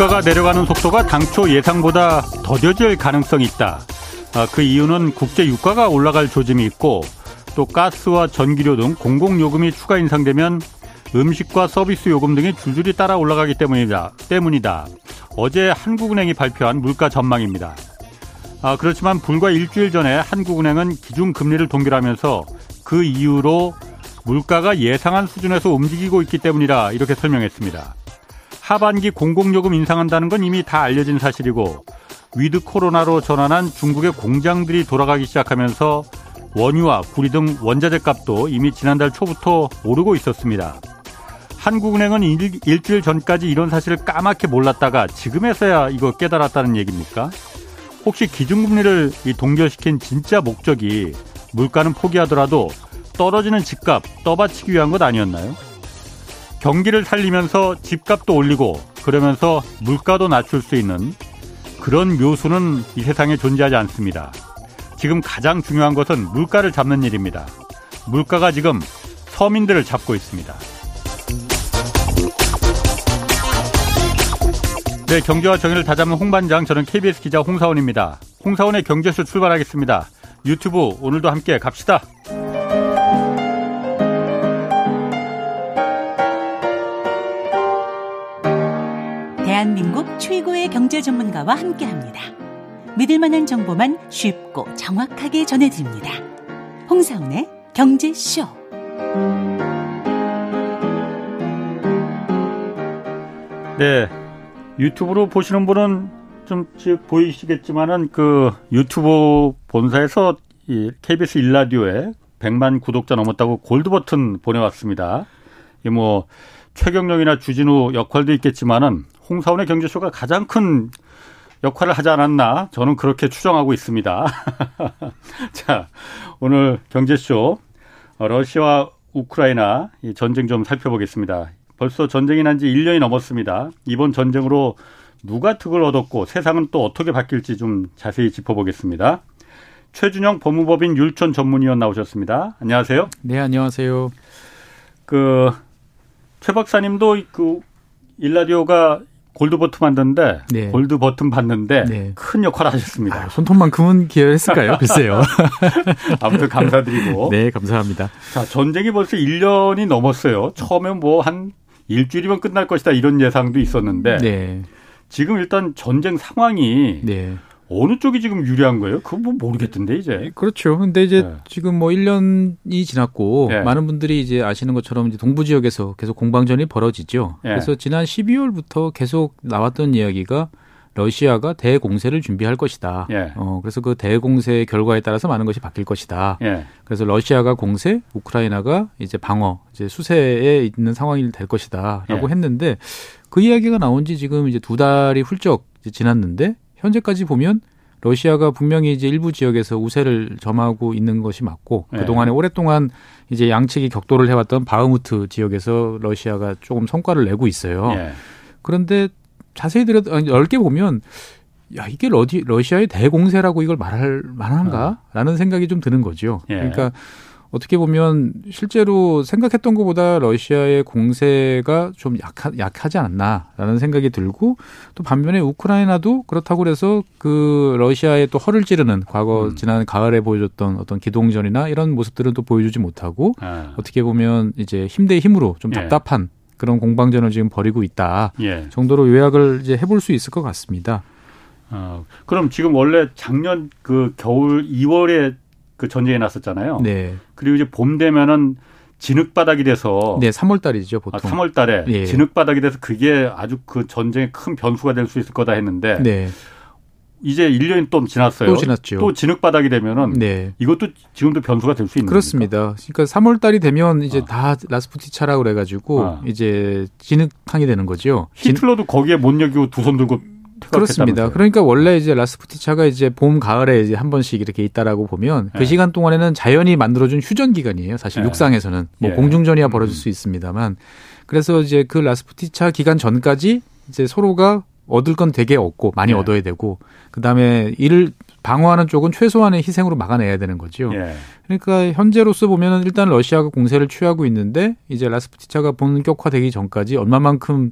물가가 내려가는 속도가 당초 예상보다 더뎌질 가능성이 있다. 아, 그 이유는 국제 유가가 올라갈 조짐이 있고 또 가스와 전기료 등 공공요금이 추가 인상되면 음식과 서비스 요금 등이 줄줄이 따라 올라가기 때문이다. 때문이다. 어제 한국은행이 발표한 물가 전망입니다. 아, 그렇지만 불과 일주일 전에 한국은행은 기준금리를 동결하면서 그 이유로 물가가 예상한 수준에서 움직이고 있기 때문이다. 이렇게 설명했습니다. 하반기 공공요금 인상한다는 건 이미 다 알려진 사실이고 위드 코로나로 전환한 중국의 공장들이 돌아가기 시작하면서 원유와 구리 등 원자재 값도 이미 지난달 초부터 오르고 있었습니다. 한국은행은 일, 일주일 전까지 이런 사실을 까맣게 몰랐다가 지금에서야 이거 깨달았다는 얘기입니까? 혹시 기준금리를 동결시킨 진짜 목적이 물가는 포기하더라도 떨어지는 집값 떠받치기 위한 것 아니었나요? 경기를 살리면서 집값도 올리고 그러면서 물가도 낮출 수 있는 그런 묘수는 이 세상에 존재하지 않습니다. 지금 가장 중요한 것은 물가를 잡는 일입니다. 물가가 지금 서민들을 잡고 있습니다. 네, 경제와 정의를 다잡는 홍반장, 저는 KBS 기자 홍사원입니다. 홍사원의 경제쇼 출발하겠습니다. 유튜브 오늘도 함께 갑시다. 대한민국 최고의 경제 전문가와 함께 합니다. 믿을 만한 정보만 쉽고 정확하게 전해드립니다. 홍사운의 경제쇼. 네. 유튜브로 보시는 분은 좀 보이시겠지만은 그 유튜브 본사에서 이 KBS 일라디오에 100만 구독자 넘었다고 골드 버튼 보내왔습니다. 이뭐 최경영이나 주진우 역할도 있겠지만은 홍사원의 경제쇼가 가장 큰 역할을 하지 않았나 저는 그렇게 추정하고 있습니다. 자, 오늘 경제쇼 어, 러시아와 우크라이나 전쟁 좀 살펴보겠습니다. 벌써 전쟁이 난 지 1년이 넘었습니다. 이번 전쟁으로 누가 득을 얻었고 세상은 또 어떻게 바뀔지 좀 자세히 짚어보겠습니다. 최준영 법무법인 율촌 전문위원 나오셨습니다. 안녕하세요. 네, 안녕하세요. 그, 최 박사님도 그 일라디오가 골드 버튼 만드는데 네. 골드 버튼 받는데 네. 큰 역할을 하셨습니다. 아, 손톱만큼은 기여했을까요? 글쎄요. 아무튼 감사드리고. 네, 감사합니다. 자, 전쟁이 벌써 1년이 넘었어요. 처음에 뭐한 일주일이면 끝날 것이다 이런 예상도 있었는데 네. 지금 일단 전쟁 상황이 네. 어느 쪽이 지금 유리한 거예요? 그거 뭐 모르겠던데 이제. 그렇죠. 근데 이제 네. 지금 뭐 1년이 지났고 네. 많은 분들이 이제 아시는 것처럼 이제 동부 지역에서 계속 공방전이 벌어지죠. 네. 그래서 지난 12월부터 계속 나왔던 이야기가 러시아가 대공세를 준비할 것이다. 예. 어, 그래서 그 대공세 결과에 따라서 많은 것이 바뀔 것이다. 예. 그래서 러시아가 공세, 우크라이나가 이제 방어, 이제 수세에 있는 상황이 될 것이다라고 예. 했는데 그 이야기가 나온 지 지금 이제 두 달이 훌쩍 지났는데 현재까지 보면 러시아가 분명히 이제 일부 지역에서 우세를 점하고 있는 것이 맞고 네. 그동안에 오랫동안 이제 양측이 격돌을 해왔던 바흐무트 지역에서 러시아가 조금 성과를 내고 있어요. 네. 그런데 자세히 들여 넓게 보면 야 이게 러디, 러시아의 대공세라고 이걸 말할 만한가라는 어. 생각이 좀 드는 거죠. 예. 그러니까 어떻게 보면 실제로 생각했던 것보다 러시아의 공세가 좀 약하, 약하지 않나라는 생각이 들고 또 반면에 우크라이나도 그렇다고 그래서 그 러시아의 또 허를 찌르는 과거 음. 지난 가을에 보여줬던 어떤 기동전이나 이런 모습들은 또 보여주지 못하고 아. 어떻게 보면 이제 힘 대 힘으로 좀 예. 답답한 예. 그런 공방전을 지금 벌이고 있다 예. 정도로 요약을 이제 해볼 수 있을 것 같습니다. 어, 그럼 지금 원래 작년 그 겨울 2월에 그 전쟁에 났었잖아요. 네. 그리고 이제 봄 되면은 진흙바닥이 돼서 네, 3월 달이죠, 보통. 아, 3월 달에 예. 진흙바닥이 돼서 그게 아주 그 전쟁의 큰 변수가 될 수 있을 거다 했는데 네. 이제 1년이 또 지났어요. 또 지났죠. 또 진흙바닥이 되면은 네. 이것도 지금도 변수가 될 수 있는 그렇습니다. 겁니까? 그러니까 3월 달이 되면 이제 어. 다 라스푸티차라고 그래 가지고 어. 이제 진흙탕이 되는 거죠. 히틀러도 거기에 못 여기고 두 손 들고 그렇습니다. 그러니까 원래 이제 라스푸티차가 이제 봄, 가을에 이제 한 번씩 이렇게 있다라고 보면 그 네. 시간 동안에는 자연이 만들어준 휴전 기간이에요. 사실 네. 육상에서는 뭐 예. 공중전이야 음. 벌어질 수 있습니다만 그래서 이제 그 라스푸티차 기간 전까지 이제 서로가 얻을 건 되게 얻고 많이 네. 얻어야 되고 그다음에 이를 방어하는 쪽은 최소한의 희생으로 막아내야 되는 거죠. 예. 그러니까 현재로서 보면은 일단 러시아가 공세를 취하고 있는데 이제 라스푸티차가 본격화되기 전까지 얼마만큼 의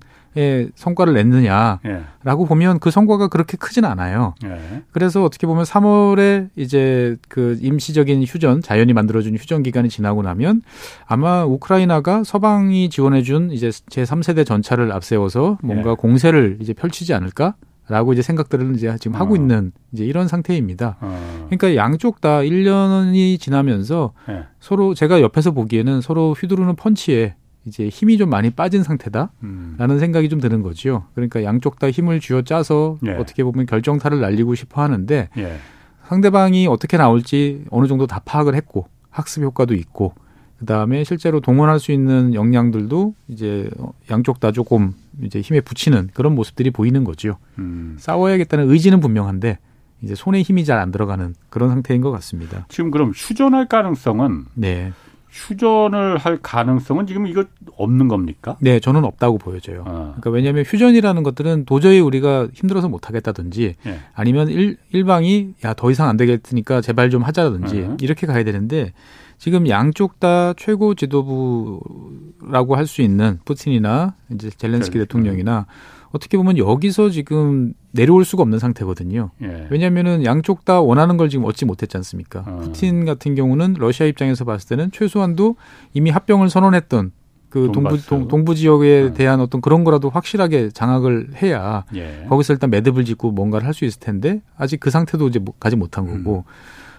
성과를 냈느냐라고 예. 보면 그 성과가 그렇게 크진 않아요. 예. 그래서 어떻게 보면 3월에 이제 그 임시적인 휴전, 자연이 만들어준 휴전 기간이 지나고 나면 아마 우크라이나가 서방이 지원해준 이제 제 3세대 전차를 앞세워서 뭔가 예. 공세를 이제 펼치지 않을까? 라고 이제 생각들을 이제 지금 어. 하고 있는 이제 이런 상태입니다. 어. 그러니까 양쪽 다 1년이 지나면서 네. 서로 제가 옆에서 보기에는 서로 휘두르는 펀치에 이제 힘이 좀 많이 빠진 상태다라는 음. 생각이 좀 드는 거죠. 그러니까 양쪽 다 힘을 쥐어 짜서 네. 어떻게 보면 결정타를 날리고 싶어 하는데 네. 상대방이 어떻게 나올지 어느 정도 다 파악을 했고 학습 효과도 있고 그다음에 실제로 동원할 수 있는 역량들도 이제 양쪽 다 조금 이제 힘에 붙이는 그런 모습들이 보이는 거죠. 음. 싸워야겠다는 의지는 분명한데 이제 손에 힘이 잘 안 들어가는 그런 상태인 것 같습니다. 지금 그럼 휴전할 가능성은 네. 휴전을 할 가능성은 지금 이거 없는 겁니까? 네, 저는 없다고 보여져요. 어. 그러니까 왜냐하면 휴전이라는 것들은 도저히 우리가 힘들어서 못 하겠다든지 네. 아니면 일, 일방이 야 더 이상 안 되겠으니까 제발 좀 하자든지 어. 이렇게 가야 되는데 지금 양쪽 다 최고 지도부라고 할 수 있는 푸틴이나 이제 젤렌스키 네. 대통령이나 어떻게 보면 여기서 지금 내려올 수가 없는 상태거든요. 예. 왜냐하면은 양쪽 다 원하는 걸 지금 얻지 못했지 않습니까? 어. 푸틴 같은 경우는 러시아 입장에서 봤을 때는 최소한도 이미 합병을 선언했던 그 동부 동, 동부 지역에 어. 대한 어떤 그런 거라도 확실하게 장악을 해야 예. 거기서 일단 매듭을 짓고 뭔가를 할 수 있을 텐데 아직 그 상태도 이제 가지 못한 거고 음.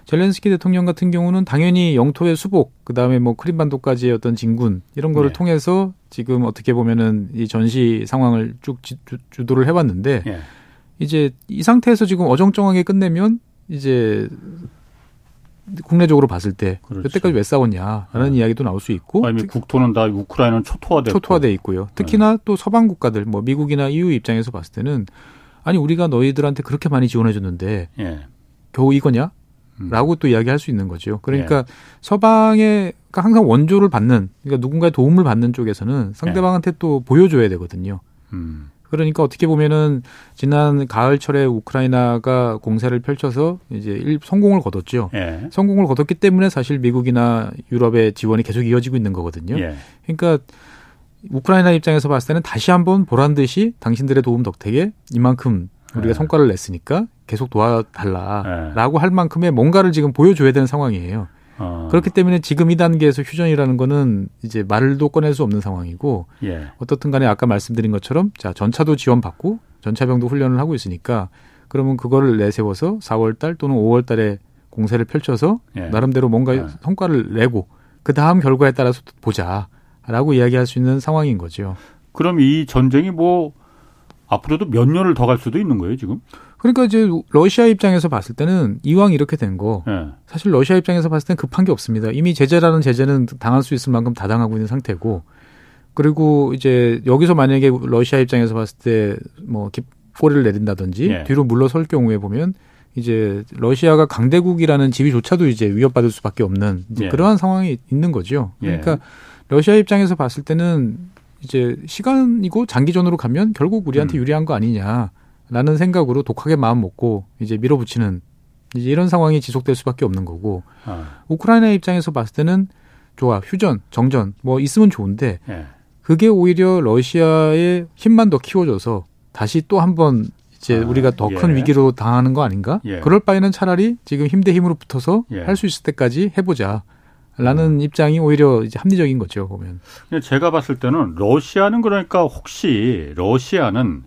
젤렌스키 대통령 같은 경우는 당연히 영토의 수복, 그 다음에 뭐 크림반도까지의 어떤 진군 이런 거를 네. 통해서 지금 어떻게 보면은 이 전시 상황을 쭉 주, 주도를 해왔는데 네. 이제 이 상태에서 지금 어정쩡하게 끝내면 이제 국내적으로 봤을 때 그렇죠. 여태까지 왜 싸웠냐라는 네. 이야기도 나올 수 있고 아니 국토는 다 우크라이나는 초토화돼 초토화돼 있고요. 특히나 네. 또 서방 국가들 뭐 미국이나 EU 입장에서 봤을 때는 아니 우리가 너희들한테 그렇게 많이 지원해 줬는데 예. 겨우 이거냐? 라고 또 이야기할 수 있는 거죠. 그러니까 예. 서방에 그러니까 항상 원조를 받는 그러니까 누군가의 도움을 받는 쪽에서는 상대방한테 예. 또 보여줘야 되거든요. 음. 그러니까 어떻게 보면은 지난 가을철에 우크라이나가 공세를 펼쳐서 이제 일, 성공을 거뒀죠. 예. 성공을 거뒀기 때문에 사실 미국이나 유럽의 지원이 계속 이어지고 있는 거거든요. 예. 그러니까 우크라이나 입장에서 봤을 때는 다시 한번 보란 듯이 당신들의 도움 덕택에 이만큼 우리가 네. 성과를 냈으니까 계속 도와달라라고 네. 할 만큼의 뭔가를 지금 보여줘야 되는 상황이에요. 어. 그렇기 때문에 지금 이 단계에서 휴전이라는 거는 이제 말도 꺼낼 수 없는 상황이고 예. 어떻든 간에 아까 말씀드린 것처럼 자 전차도 지원받고 전차병도 훈련을 하고 있으니까 그러면 그거를 내세워서 4월 달 또는 5월 달에 공세를 펼쳐서 예. 나름대로 뭔가 예. 성과를 내고 그 다음 결과에 따라서 보자라고 이야기할 수 있는 상황인 거죠. 그럼 이 전쟁이 뭐 앞으로도 몇 년을 더 갈 수도 있는 거예요, 지금? 그러니까 이제 러시아 입장에서 봤을 때는 이왕 이렇게 된 거, 네. 사실 러시아 입장에서 봤을 땐 급한 게 없습니다. 이미 제재라는 제재는 당할 수 있을 만큼 다 당하고 있는 상태고, 그리고 이제 여기서 만약에 러시아 입장에서 봤을 때 뭐 꼬리를 내린다든지 네. 뒤로 물러설 경우에 보면 이제 러시아가 강대국이라는 지위조차도 이제 위협받을 수밖에 없는 네. 그러한 상황이 있는 거죠. 그러니까 러시아 입장에서 봤을 때는 이제 시간이고 장기전으로 가면 결국 우리한테 음. 유리한 거 아니냐 라는 생각으로 독하게 마음 먹고 이제 밀어붙이는 이제 이런 상황이 지속될 수밖에 없는 거고 아. 우크라이나 입장에서 봤을 때는 좋아 휴전 정전 뭐 있으면 좋은데 예. 그게 오히려 러시아의 힘만 더 키워줘서 다시 또 한번 이제 아, 우리가 더큰 예. 위기로 당하는 거 아닌가? 예. 그럴 바에는 차라리 지금 힘 대 힘으로 붙어서 예. 할수 있을 때까지 해보자. 라는 음. 입장이 오히려 이제 합리적인 거죠, 보면. 제가 봤을 때는 러시아는 그러니까 혹시 러시아는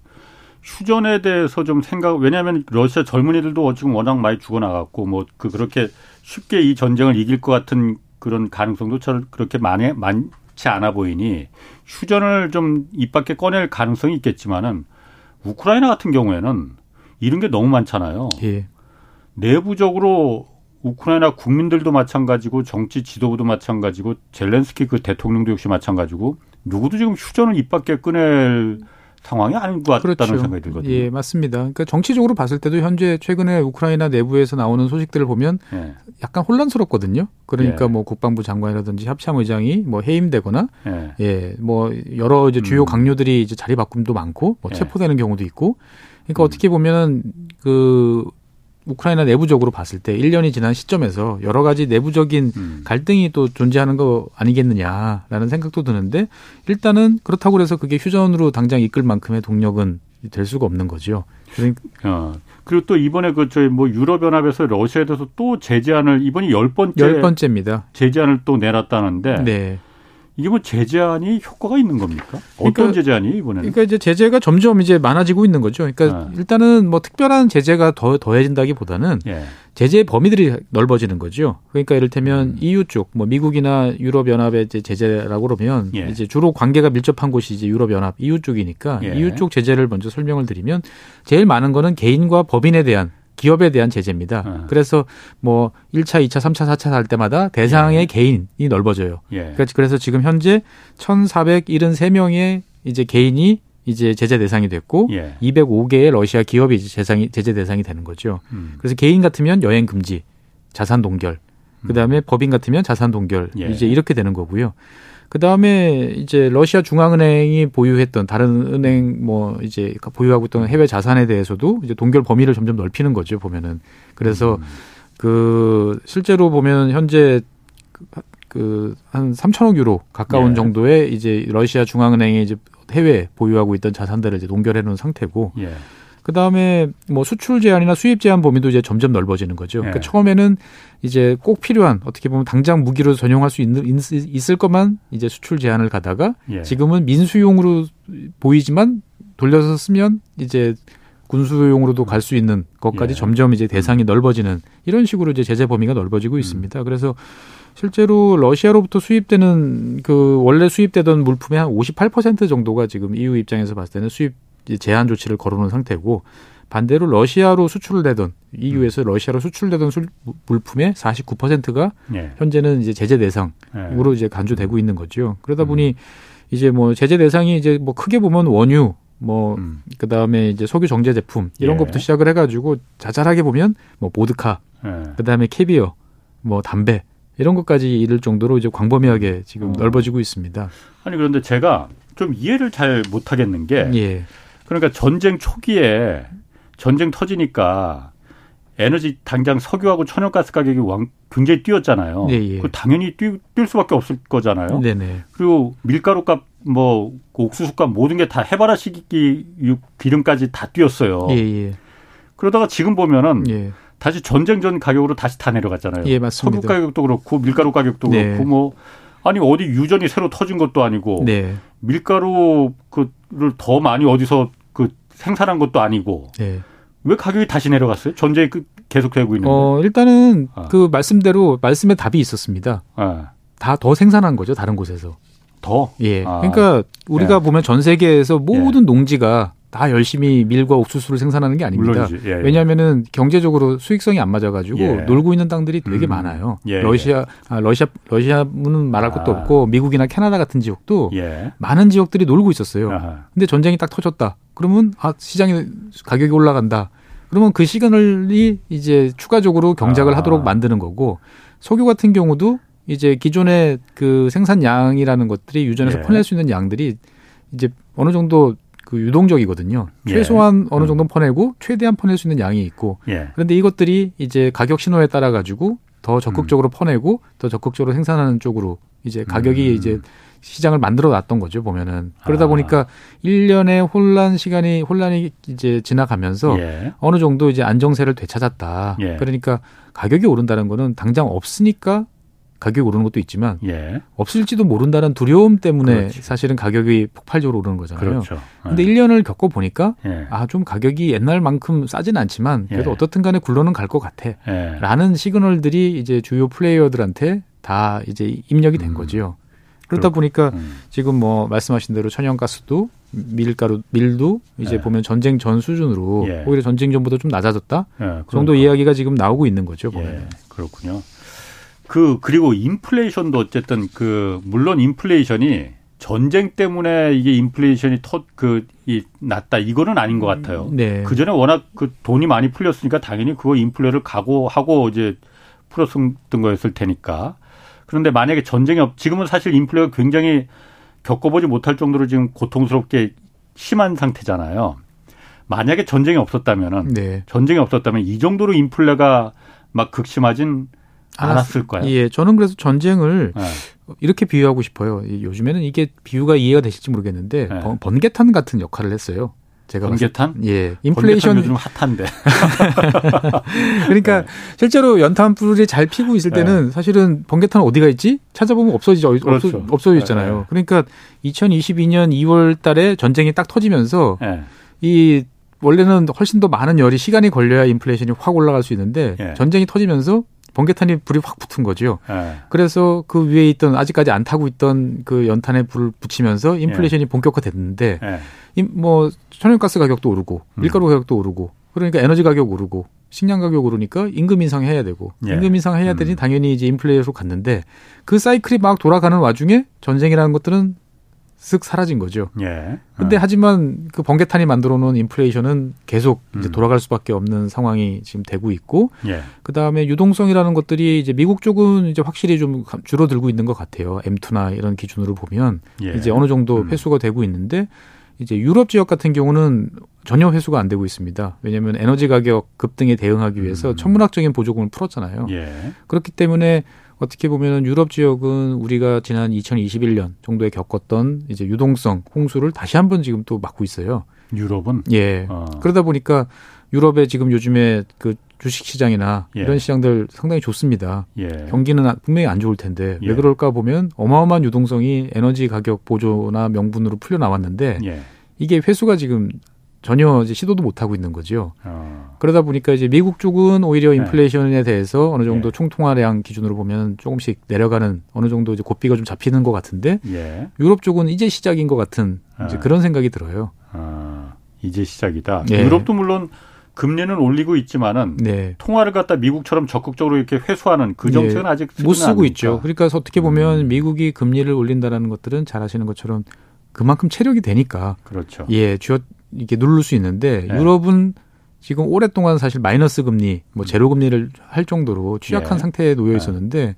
휴전에 대해서 좀 생각, 왜냐하면 러시아 젊은이들도 지금 워낙 많이 죽어나갔고, 뭐, 그, 그렇게 쉽게 이 전쟁을 이길 것 같은 그런 가능성도 그렇게 많이, 많지 않아 보이니 휴전을 좀 입 밖에 꺼낼 가능성이 있겠지만은 우크라이나 같은 경우에는 이런 게 너무 많잖아요. 예. 내부적으로 우크라이나 국민들도 마찬가지고 정치 지도부도 마찬가지고 젤렌스키 그 대통령도 역시 마찬가지고 누구도 지금 휴전을 입 밖에 꺼낼 상황이 아닌 것 같다는 그렇죠. 생각이 들거든요. 예, 맞습니다. 그러니까 정치적으로 봤을 때도 현재 최근에 우크라이나 내부에서 나오는 소식들을 보면 예. 약간 혼란스럽거든요. 그러니까 예. 뭐 국방부 장관이라든지 합참 의장이 뭐 해임되거나 예, 예 뭐 여러 이제 주요 음. 강요들이 이제 자리 바꿈도 많고 뭐 예. 체포되는 경우도 있고 그러니까 음. 어떻게 보면은 그 우크라이나 내부적으로 봤을 때 1년이 지난 시점에서 여러 가지 내부적인 음. 갈등이 또 존재하는 거 아니겠느냐라는 생각도 드는데 일단은 그렇다고 해서 그게 휴전으로 당장 이끌 만큼의 동력은 될 수가 없는 거죠. 그러니까 어. 그리고 또 이번에 그 저희 뭐 유럽 연합에서 러시아에 대해서 또 제재안을 이번이 열 번째 열 번째입니다. 제재안을 또 내놨다는데 네. 이게 뭐 제재안이 효과가 있는 겁니까? 어떤 그러니까, 제재안이 이번에는? 그러니까 이제 제재가 점점 이제 많아지고 있는 거죠. 그러니까 네. 일단은 뭐 특별한 제재가 더 더해진다기보다는 예. 제재 범위들이 넓어지는 거죠. 그러니까 이를테면 음. EU 쪽, 뭐 미국이나 유럽 연합의 제재라고 그러면 예. 이제 주로 관계가 밀접한 곳이 이제 유럽 연합 EU 쪽이니까 예. EU 쪽 제재를 먼저 설명을 드리면 제일 많은 거는 개인과 법인에 대한 기업에 대한 제재입니다. 어. 그래서 뭐 1차, 2차, 3차, 4차 할 때마다 대상의 예. 개인이 넓어져요. 예. 그래서 지금 현재 1,473명의 이제 개인이 이제 제재 대상이 됐고 예. 205개의 러시아 기업이 이제 제상이, 제재 대상이 되는 거죠. 음. 그래서 개인 같으면 여행 금지, 자산 동결, 그다음에 음. 법인 같으면 자산 동결 예. 이제 이렇게 되는 거고요. 그 다음에 이제 러시아 중앙은행이 보유했던 다른 은행 뭐 이제 보유하고 있던 해외 자산에 대해서도 이제 동결 범위를 점점 넓히는 거죠 보면은 그래서 음. 그 실제로 보면 현재 그한 3천억 유로 가까운 예. 정도의 이제 러시아 중앙은행이 이제 해외 보유하고 있던 자산들을 이제 동결해 놓은 상태고 예. 그 다음에 뭐 수출 제한이나 수입 제한 범위도 이제 점점 넓어지는 거죠. 그러니까 예. 처음에는 이제 꼭 필요한 어떻게 보면 당장 무기로 전용할 수 있는 있을 것만 이제 수출 제한을 가다가 예. 지금은 민수용으로 보이지만 돌려서 쓰면 이제 군수용으로도 갈 수 있는 것까지 예. 점점 이제 대상이 넓어지는 이런 식으로 이제 제재 범위가 넓어지고 음. 있습니다. 그래서 실제로 러시아로부터 수입되는 그 원래 수입되던 물품의 한 58% 정도가 지금 EU 입장에서 봤을 때는 수입 제한 조치를 걸어놓은 상태고 반대로 러시아로 수출을 되던 EU에서 음. 러시아로 수출되던 술, 물품의 49%가 예. 현재는 이제 제재 대상으로 예. 이제 간주되고 있는 거죠. 그러다 보니 음. 이제 뭐 제재 대상이 이제 뭐 크게 보면 원유 뭐 음. 그다음에 이제 석유 정제 제품 이런 예. 것부터 시작을 해 가지고 자잘하게 보면 뭐 보드카 예. 그다음에 캐비어 뭐 담배 이런 것까지 이를 정도로 이제 광범위하게 지금 어. 넓어지고 있습니다. 아니 그런데 제가 좀 이해를 잘 못하겠는 게 예. 그러니까 전쟁 초기에 전쟁 터지니까 에너지 당장 석유하고 천연가스 가격이 왕, 굉장히 뛰었잖아요. 네, 예. 그 당연히 뛰, 뛸 수밖에 없을 거잖아요. 네네. 그리고 밀가루 값, 뭐 옥수수 값 모든 게 다 해바라 시기 기름까지 다 뛰었어요. 예, 예. 그러다가 지금 보면은 예. 다시 전쟁 전 가격으로 다시 다 내려갔잖아요. 예, 맞습니다. 석유 가격도 그렇고 밀가루 가격도 네. 그렇고 뭐 아니 어디 유전이 새로 터진 것도 아니고 네. 밀가루 그 를 더 많이 어디서 생산한 것도 아니고 네. 왜 가격이 다시 내려갔어요? 전쟁이 그 계속되고 있는데. 어, 일단은 아. 그 말씀대로 말씀에 답이 있었습니다. 아. 다더 생산한 거죠 다른 곳에서. 더? 예. 아. 그러니까 우리가 예. 보면 전 세계에서 모든 예. 농지가 다 열심히 밀과 옥수수를 생산하는 게 아닙니다. 예, 예. 왜냐하면은 경제적으로 수익성이 안 맞아가지고 예. 놀고 있는 땅들이 되게 음. 많아요. 예, 예. 러시아, 아, 러시아, 러시아는 말할 것도 아. 없고 미국이나 캐나다 같은 지역도 예. 많은 지역들이 놀고 있었어요. 아하. 근데 전쟁이 딱 터졌다. 그러면 아 시장이 가격이 올라간다. 그러면 그 시간을 이제 추가적으로 경작을 아. 하도록 만드는 거고 석유 같은 경우도 이제 기존의 그 생산량이라는 것들이 유전에서 퍼낼 수 있는 양들이 이제 어느 정도 그 유동적이거든요. 예. 최소한 어느 음. 정도 퍼내고 최대한 퍼낼 수 있는 양이 있고 예. 그런데 이것들이 이제 가격 신호에 따라 가지고 더 적극적으로 음. 퍼내고 더 적극적으로 생산하는 쪽으로 이제 가격이 음. 이제 시장을 만들어 놨던 거죠, 보면은. 그러다 아. 보니까 1년의 혼란 시간이, 혼란이 이제 지나가면서 예. 어느 정도 이제 안정세를 되찾았다. 예. 그러니까 가격이 오른다는 거는 당장 없으니까 가격이 오르는 것도 있지만 예. 없을지도 모른다는 두려움 때문에 그렇지. 사실은 가격이 폭발적으로 오르는 거잖아요. 그렇죠. 예. 근데 1년을 겪어 보니까 예. 아, 좀 가격이 옛날만큼 싸진 않지만 그래도 예. 어떻든 간에 굴러는 갈 것 같아. 예. 라는 시그널들이 이제 주요 플레이어들한테 다 이제 입력이 된 음. 거지요. 그렇다. 보니까 음. 지금 뭐 말씀하신 대로 천연가스도 밀가루 밀도 이제 예. 보면 전쟁 전 수준으로 오히려 전쟁 전보다 좀 낮아졌다. 그 정도 이야기가 지금 나오고 있는 거죠. 보면. 그렇군요. 그 그리고 인플레이션도 어쨌든 그 물론 인플레이션이 전쟁 때문에 이게 인플레이션이 터그이 났다 이거는 아닌 것 같아요. 네. 그 전에 워낙 그 돈이 많이 풀렸으니까 당연히 그거 인플레를 각오하고 이제 풀었던 거였을 테니까. 그런데 만약에 전쟁이 없, 지금은 사실 인플레가 굉장히 겪어보지 못할 정도로 지금 고통스럽게 심한 상태잖아요. 만약에 전쟁이 없었다면은 네. 전쟁이 없었다면 이 정도로 인플레가 막 극심하진 않았을 거예요. 예, 저는 그래서 전쟁을 네. 이렇게 비유하고 싶어요. 요즘에는 이게 비유가 이해가 되실지 모르겠는데 네. 번개탄 같은 역할을 했어요. 제가 번개탄? 예. 인플레이션 요즘 핫한데. 그러니까 네. 실제로 연탄 불이 잘 피고 있을 때는 네. 사실은 번개탄 어디가 있지? 찾아보면 없어지죠. 그렇죠. 없어, 없어져 있잖아요. 네. 그러니까 2022년 2월 달에 전쟁이 딱 터지면서 네. 이 원래는 훨씬 더 많은 열이 시간이 걸려야 인플레이션이 확 올라갈 수 있는데 예. 전쟁이 터지면서 번개탄이 불이 확 붙은 거죠. 예. 그래서 그 위에 있던 아직까지 안 타고 있던 그 연탄에 불을 붙이면서 인플레이션이 예. 본격화됐는데 예. 뭐 천연가스 가격도 오르고 음. 밀가루 가격도 오르고 그러니까 에너지 가격 오르고 식량 가격 오르니까 임금 인상해야 되고 예. 임금 인상해야 되니 음. 당연히 이제 인플레이션으로 갔는데 그 사이클이 막 돌아가는 와중에 전쟁이라는 것들은 쓱 사라진 거죠. 예. 근데 어. 하지만 그 번개탄이 만들어 놓은 인플레이션은 계속 이제 음. 돌아갈 수밖에 없는 상황이 지금 되고 있고 예. 그다음에 유동성이라는 것들이 이제 미국 쪽은 이제 확실히 좀 줄어들고 있는 것 같아요. M2나 이런 기준으로 보면 예. 이제 어느 정도 음. 회수가 되고 있는데 이제 유럽 지역 같은 경우는 전혀 회수가 안 되고 있습니다. 왜냐하면 에너지 가격 급등에 대응하기 위해서 음. 천문학적인 보조금을 풀었잖아요. 예. 그렇기 때문에 어떻게 보면 유럽 지역은 우리가 지난 2021년 정도에 겪었던 이제 유동성 홍수를 다시 한번 지금 또 맞고 있어요. 유럽은 예. 어. 그러다 보니까 유럽의 지금 요즘에 그 주식 시장이나 예. 이런 시장들 상당히 좋습니다. 예. 경기는 분명히 안 좋을 텐데 예. 왜 그럴까 보면 어마어마한 유동성이 에너지 가격 보조나 명분으로 풀려 나왔는데 예. 이게 회수가 지금 전혀 이제 시도도 못 하고 있는 거죠. 어. 그러다 보니까 이제 미국 쪽은 오히려 네. 인플레이션에 네. 대해서 어느 정도 네. 총통화량 기준으로 보면 조금씩 내려가는 어느 정도 이제 고삐가 좀 잡히는 것 같은데 예. 유럽 쪽은 이제 시작인 것 같은 아. 그런 생각이 들어요. 아, 이제 시작이다. 네. 유럽도 물론 금리는 올리고 있지만은 네. 통화를 갖다 미국처럼 적극적으로 이렇게 회수하는 그 정책은 네. 아직 못 쓰고 않으니까. 있죠. 그러니까 어떻게 보면 음. 미국이 금리를 올린다라는 것들은 잘 아시는 것처럼 그만큼 체력이 되니까 그렇죠. 예, 주어 이게 누를 수 있는데 네. 유럽은 지금 오랫동안 사실 마이너스 금리, 뭐 제로 금리를 할 정도로 취약한 네. 상태에 놓여 네. 있었는데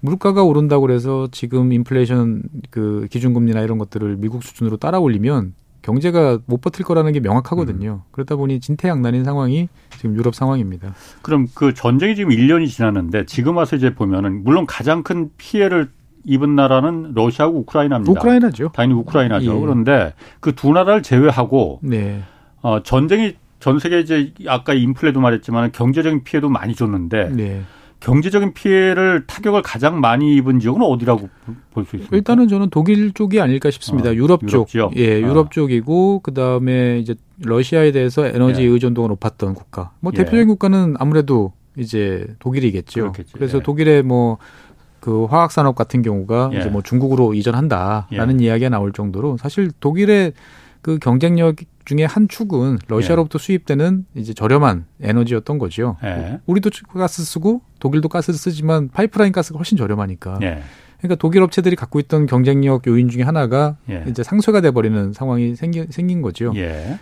물가가 오른다고 그래서 지금 인플레이션 그 기준금리나 이런 것들을 미국 수준으로 따라 올리면 경제가 못 버틸 거라는 게 명확하거든요. 음. 그러다 보니 진퇴양난인 상황이 지금 유럽 상황입니다. 그럼 그 전쟁이 지금 1년이 지났는데 지금 와서 이제 보면은 물론 가장 큰 피해를 입은 나라는 러시아하고 우크라이나입니다. 우크라이나죠. 당연히 우크라이나죠. 예. 그런데 그 두 나라를 제외하고 네. 어, 전쟁이 전 세계 이제 아까 인플레도 말했지만 경제적인 피해도 많이 줬는데 네. 경제적인 피해를 타격을 가장 많이 입은 지역은 어디라고 볼 수 있습니까? 일단은 저는 독일 쪽이 아닐까 싶습니다. 어, 유럽 쪽. 유럽 예, 어. 유럽 어. 쪽이고 그다음에 이제 러시아에 대해서 에너지 예. 의존도가 높았던 국가. 뭐 예. 대표적인 국가는 아무래도 이제 독일이겠죠. 그렇겠지. 그래서 예. 독일의 뭐 그 화학 산업 같은 경우가 예. 이제 뭐 중국으로 이전한다라는 예. 이야기가 나올 정도로 사실 독일의 그 경쟁력 중에 한 축은 러시아로부터 예. 수입되는 이제 저렴한 에너지였던 거죠. 예. 우리도 가스 쓰고 독일도 가스 쓰지만 파이프라인 가스가 훨씬 저렴하니까. 예. 그러니까 독일 업체들이 갖고 있던 경쟁력 요인 중에 하나가 예. 이제 상쇄가 돼버리는 상황이 생기, 생긴 거죠.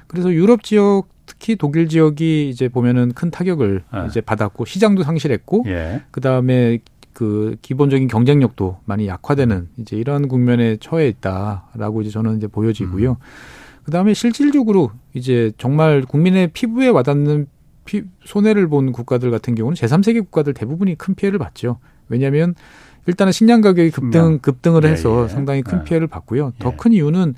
그래서 유럽 지역 특히 독일 지역이 이제 보면은 큰 타격을 이제 받았고 시장도 상실했고 그 다음에 그 기본적인 경쟁력도 많이 약화되는 이제 이런 국면에 처해 있다라고 이제 저는 이제 보여지고요. 음. 그다음에 실질적으로 이제 정말 국민의 피부에 와닿는 피, 손해를 본 국가들 같은 경우는 제3세계 국가들 대부분이 큰 피해를 봤죠. 왜냐하면 일단은 식량 가격이 급등 급등을 해서 예, 예. 상당히 큰 예. 피해를 봤고요. 더큰 예. 이유는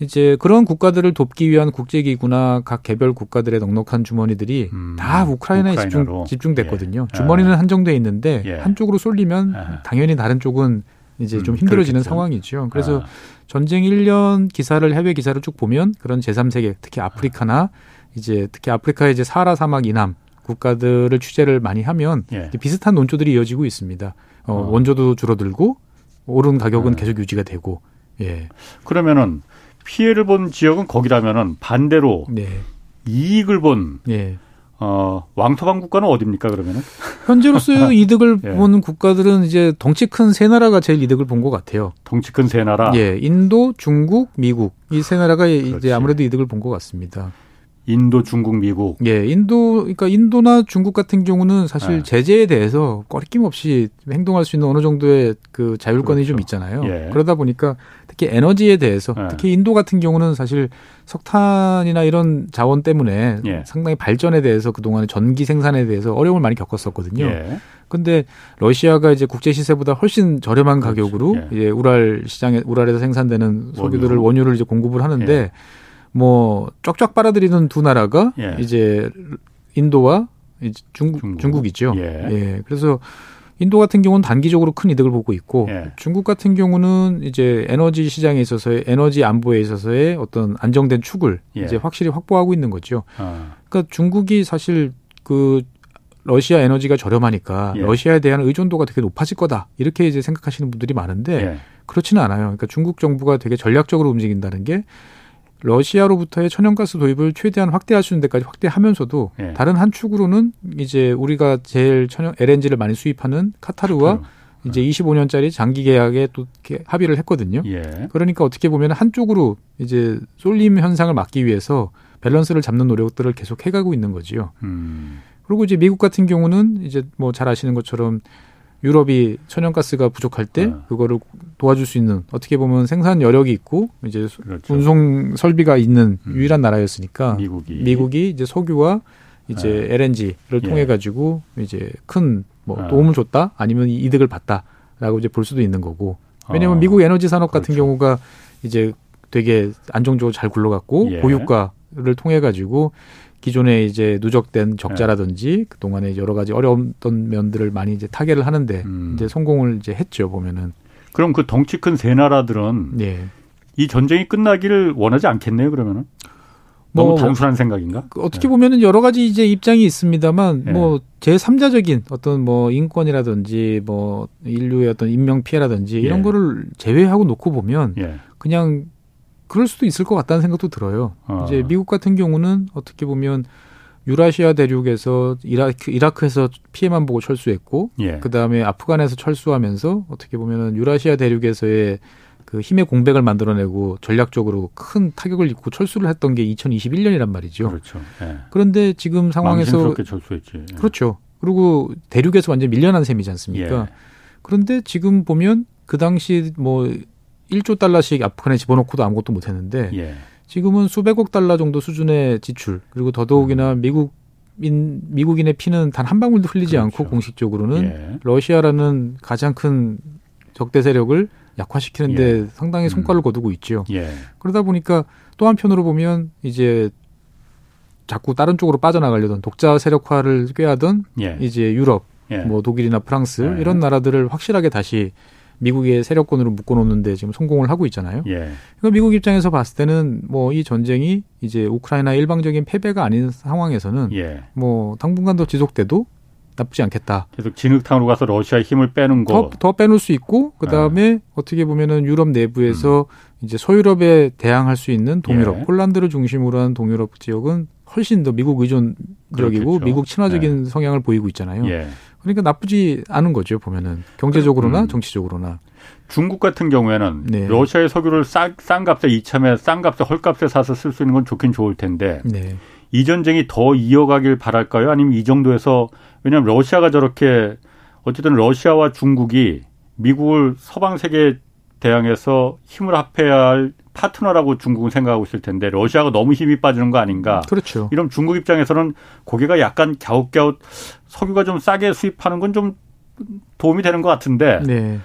이제 그런 국가들을 돕기 위한 국제기구나 각 개별 국가들의 넉넉한 주머니들이 음, 다 우크라이나에 집중, 집중 됐거든요. 예. 주머니는 한정돼 있는데 예. 한쪽으로 쏠리면 예. 당연히 다른 쪽은 이제 음, 좀 힘들어지는 그렇겠죠. 상황이죠. 그래서 아. 전쟁 1년 기사를 해외 기사를 쭉 보면 그런 제3세계 특히 아프리카나 이제 특히 아프리카의 이제 사하라 사막 이남 국가들을 취재를 많이 하면 예. 비슷한 논조들이 이어지고 있습니다. 어, 어. 원조도 줄어들고 오른 가격은 예. 계속 유지가 되고 예. 그러면은 피해를 본 지역은 거기라면은 반대로 네. 이익을 본 네. 어, 왕토방 국가는 어디입니까 그러면은? 현재로서 이득을 예. 보는 국가들은 이제 덩치 큰 세 나라가 제일 이득을 본 것 같아요. 덩치 큰 세 나라. 예, 인도, 중국, 미국 이 세 나라가 그렇지. 이제 아무래도 이득을 본 것 같습니다. 인도, 중국, 미국. 예, 인도, 그러니까 인도나 중국 같은 경우는 사실 네. 제재에 대해서 꺼리낌 없이 행동할 수 있는 어느 정도의 그 자율권이 그렇죠. 좀 있잖아요. 예. 그러다 보니까 특히 에너지에 대해서 예. 특히 인도 같은 경우는 사실 석탄이나 이런 자원 때문에 예. 상당히 발전에 대해서 그동안에 전기 생산에 대해서 어려움을 많이 겪었었거든요. 예. 근데 러시아가 이제 국제 시세보다 훨씬 저렴한 그렇죠. 가격으로 예. 이제 우랄 시장에 우랄에서 생산되는 소규들을 원유. 원유 를 이제 공급을 하는데 예. 뭐 쫙쫙 빨아들이는 두 나라가 예. 이제 인도와 이제 중국, 중국. 중국 이죠. 예. 예. 그래서 인도 같은 경우는 단기적으로 큰 이득을 보고 있고 예. 중국 같은 경우는 이제 에너지 시장에 있어서의 에너지 안보에 있어서의 어떤 안정된 축을 예. 이제 확실히 확보하고 있는 거죠. 아. 그러니까 중국이 사실 그 러시아 에너지가 저렴하니까 예. 러시아에 대한 의존도가 되게 높아질 거다 이렇게 이제 생각하시는 분들이 많은데 예. 그렇지는 않아요. 그러니까 중국 정부가 되게 전략적으로 움직인다는 게 러시아로부터의 천연가스 도입을 최대한 확대할 수 있는 데까지 확대하면서도 예. 다른 한 축으로는 이제 우리가 제일 천연 LNG를 많이 수입하는 카타르와 카타르. 이제 25년짜리 장기 계약에 또 합의를 했거든요. 예. 그러니까 어떻게 보면 한쪽으로 이제 쏠림 현상을 막기 위해서 밸런스를 잡는 노력들을 계속 해가고 있는 거지요. 음. 그리고 이제 미국 같은 경우는 이제 뭐 잘 아시는 것처럼 유럽이 천연가스가 부족할 때 네. 그거를 도와줄 수 있는 어떻게 보면 생산 여력이 있고 이제 그렇죠. 운송 설비가 있는 음. 유일한 나라였으니까 미국이 미국이 이제 석유와 이제 네. LNG를 예. 통해 가지고 이제 큰뭐 아. 도움을 줬다 아니면 이득을 봤다라고 이제 볼 수도 있는 거고 왜냐하면 아. 미국 에너지 산업 같은 그렇죠. 경우가 이제 되게 안정적으로 잘 굴러갔고 예. 고유가를 통해 가지고 기존에 이제 누적된 적자라든지 네. 그동안에 여러 가지 어려웠던 면들을 많이 이제 타개를 하는데 음. 이제 성공을 이제 했죠 보면은. 그럼 그 덩치 큰 세 나라들은 네. 이 전쟁이 끝나기를 원하지 않겠네요 그러면은. 너무 뭐 단순한 생각인가? 그 어떻게 네. 보면은 여러 가지 이제 입장이 있습니다만 네. 뭐 제3자적인 어떤 뭐 인권이라든지 뭐 인류의 어떤 인명 피해라든지 이런 예. 거를 제외하고 놓고 보면 예. 그냥 그럴 수도 있을 것 같다는 생각도 들어요. 어. 이제 미국 같은 경우는 어떻게 보면 유라시아 대륙에서 이라크, 이라크에서 피해만 보고 철수했고, 예. 그 다음에 아프간에서 철수하면서 어떻게 보면은 유라시아 대륙에서의 그 힘의 공백을 만들어내고 전략적으로 큰 타격을 입고 철수를 했던 게 2021년이란 말이죠. 그렇죠. 예. 그런데 지금 상황에서 철수했지. 예. 그렇죠. 그리고 대륙에서 완전 밀려난 셈이지 않습니까? 예. 그런데 지금 보면 그 당시 뭐 1조 달러씩 아프간에 집어넣고도 아무것도 못 했는데 예. 지금은 수백억 달러 정도 수준의 지출 그리고 더더욱이나 음. 미국인 미국인의 피는 단 한 방울도 흘리지 그렇죠. 않고 공식적으로는 예. 러시아라는 가장 큰 적대 세력을 약화시키는데 예. 상당히 성과를 음. 거두고 있죠. 예. 그러다 보니까 또 한편으로 보면 이제 자꾸 다른 쪽으로 빠져나가려던 독자 세력화를 꾀하던 예. 이제 유럽, 예. 뭐 독일이나 프랑스 이런 나라들을 확실하게 다시 미국의 세력권으로 묶어놓는데 지금 성공을 하고 있잖아요. 예. 그러니까 미국 입장에서 봤을 때는 뭐 이 전쟁이 이제 우크라이나 일방적인 패배가 아닌 상황에서는 예. 뭐 당분간 더 지속돼도 나쁘지 않겠다. 계속 진흙탕으로 가서 러시아의 힘을 빼는 거. 더, 더 빼놓을 수 있고 그 다음에 예. 어떻게 보면은 유럽 내부에서 음. 이제 소유럽에 대항할 수 있는 동유럽, 예. 폴란드를 중심으로 한 동유럽 지역은 훨씬 더 미국 의존적이고 그렇겠죠. 미국 친화적인 예. 성향을 보이고 있잖아요. 예. 그러니까 나쁘지 않은 거죠 보면은 경제적으로나 음. 정치적으로나. 중국 같은 경우에는 네. 러시아의 석유를 싼, 싼 값에 이참에 싼 값에 헐값에 사서 쓸 수 있는 건 좋긴 좋을 텐데 네. 이 전쟁이 더 이어가길 바랄까요? 아니면 이 정도에서 왜냐하면 러시아가 저렇게 어쨌든 러시아와 중국이 미국을 서방 세계 대항해서 힘을 합해야 할 파트너라고 중국은 생각하고 있을 텐데 러시아가 너무 힘이 빠지는 거 아닌가? 그렇죠. 이런 중국 입장에서는 고개가 약간 갸웃갸웃 석유가 좀 싸게 수입하는 건 좀 도움이 되는 것 같은데. 네.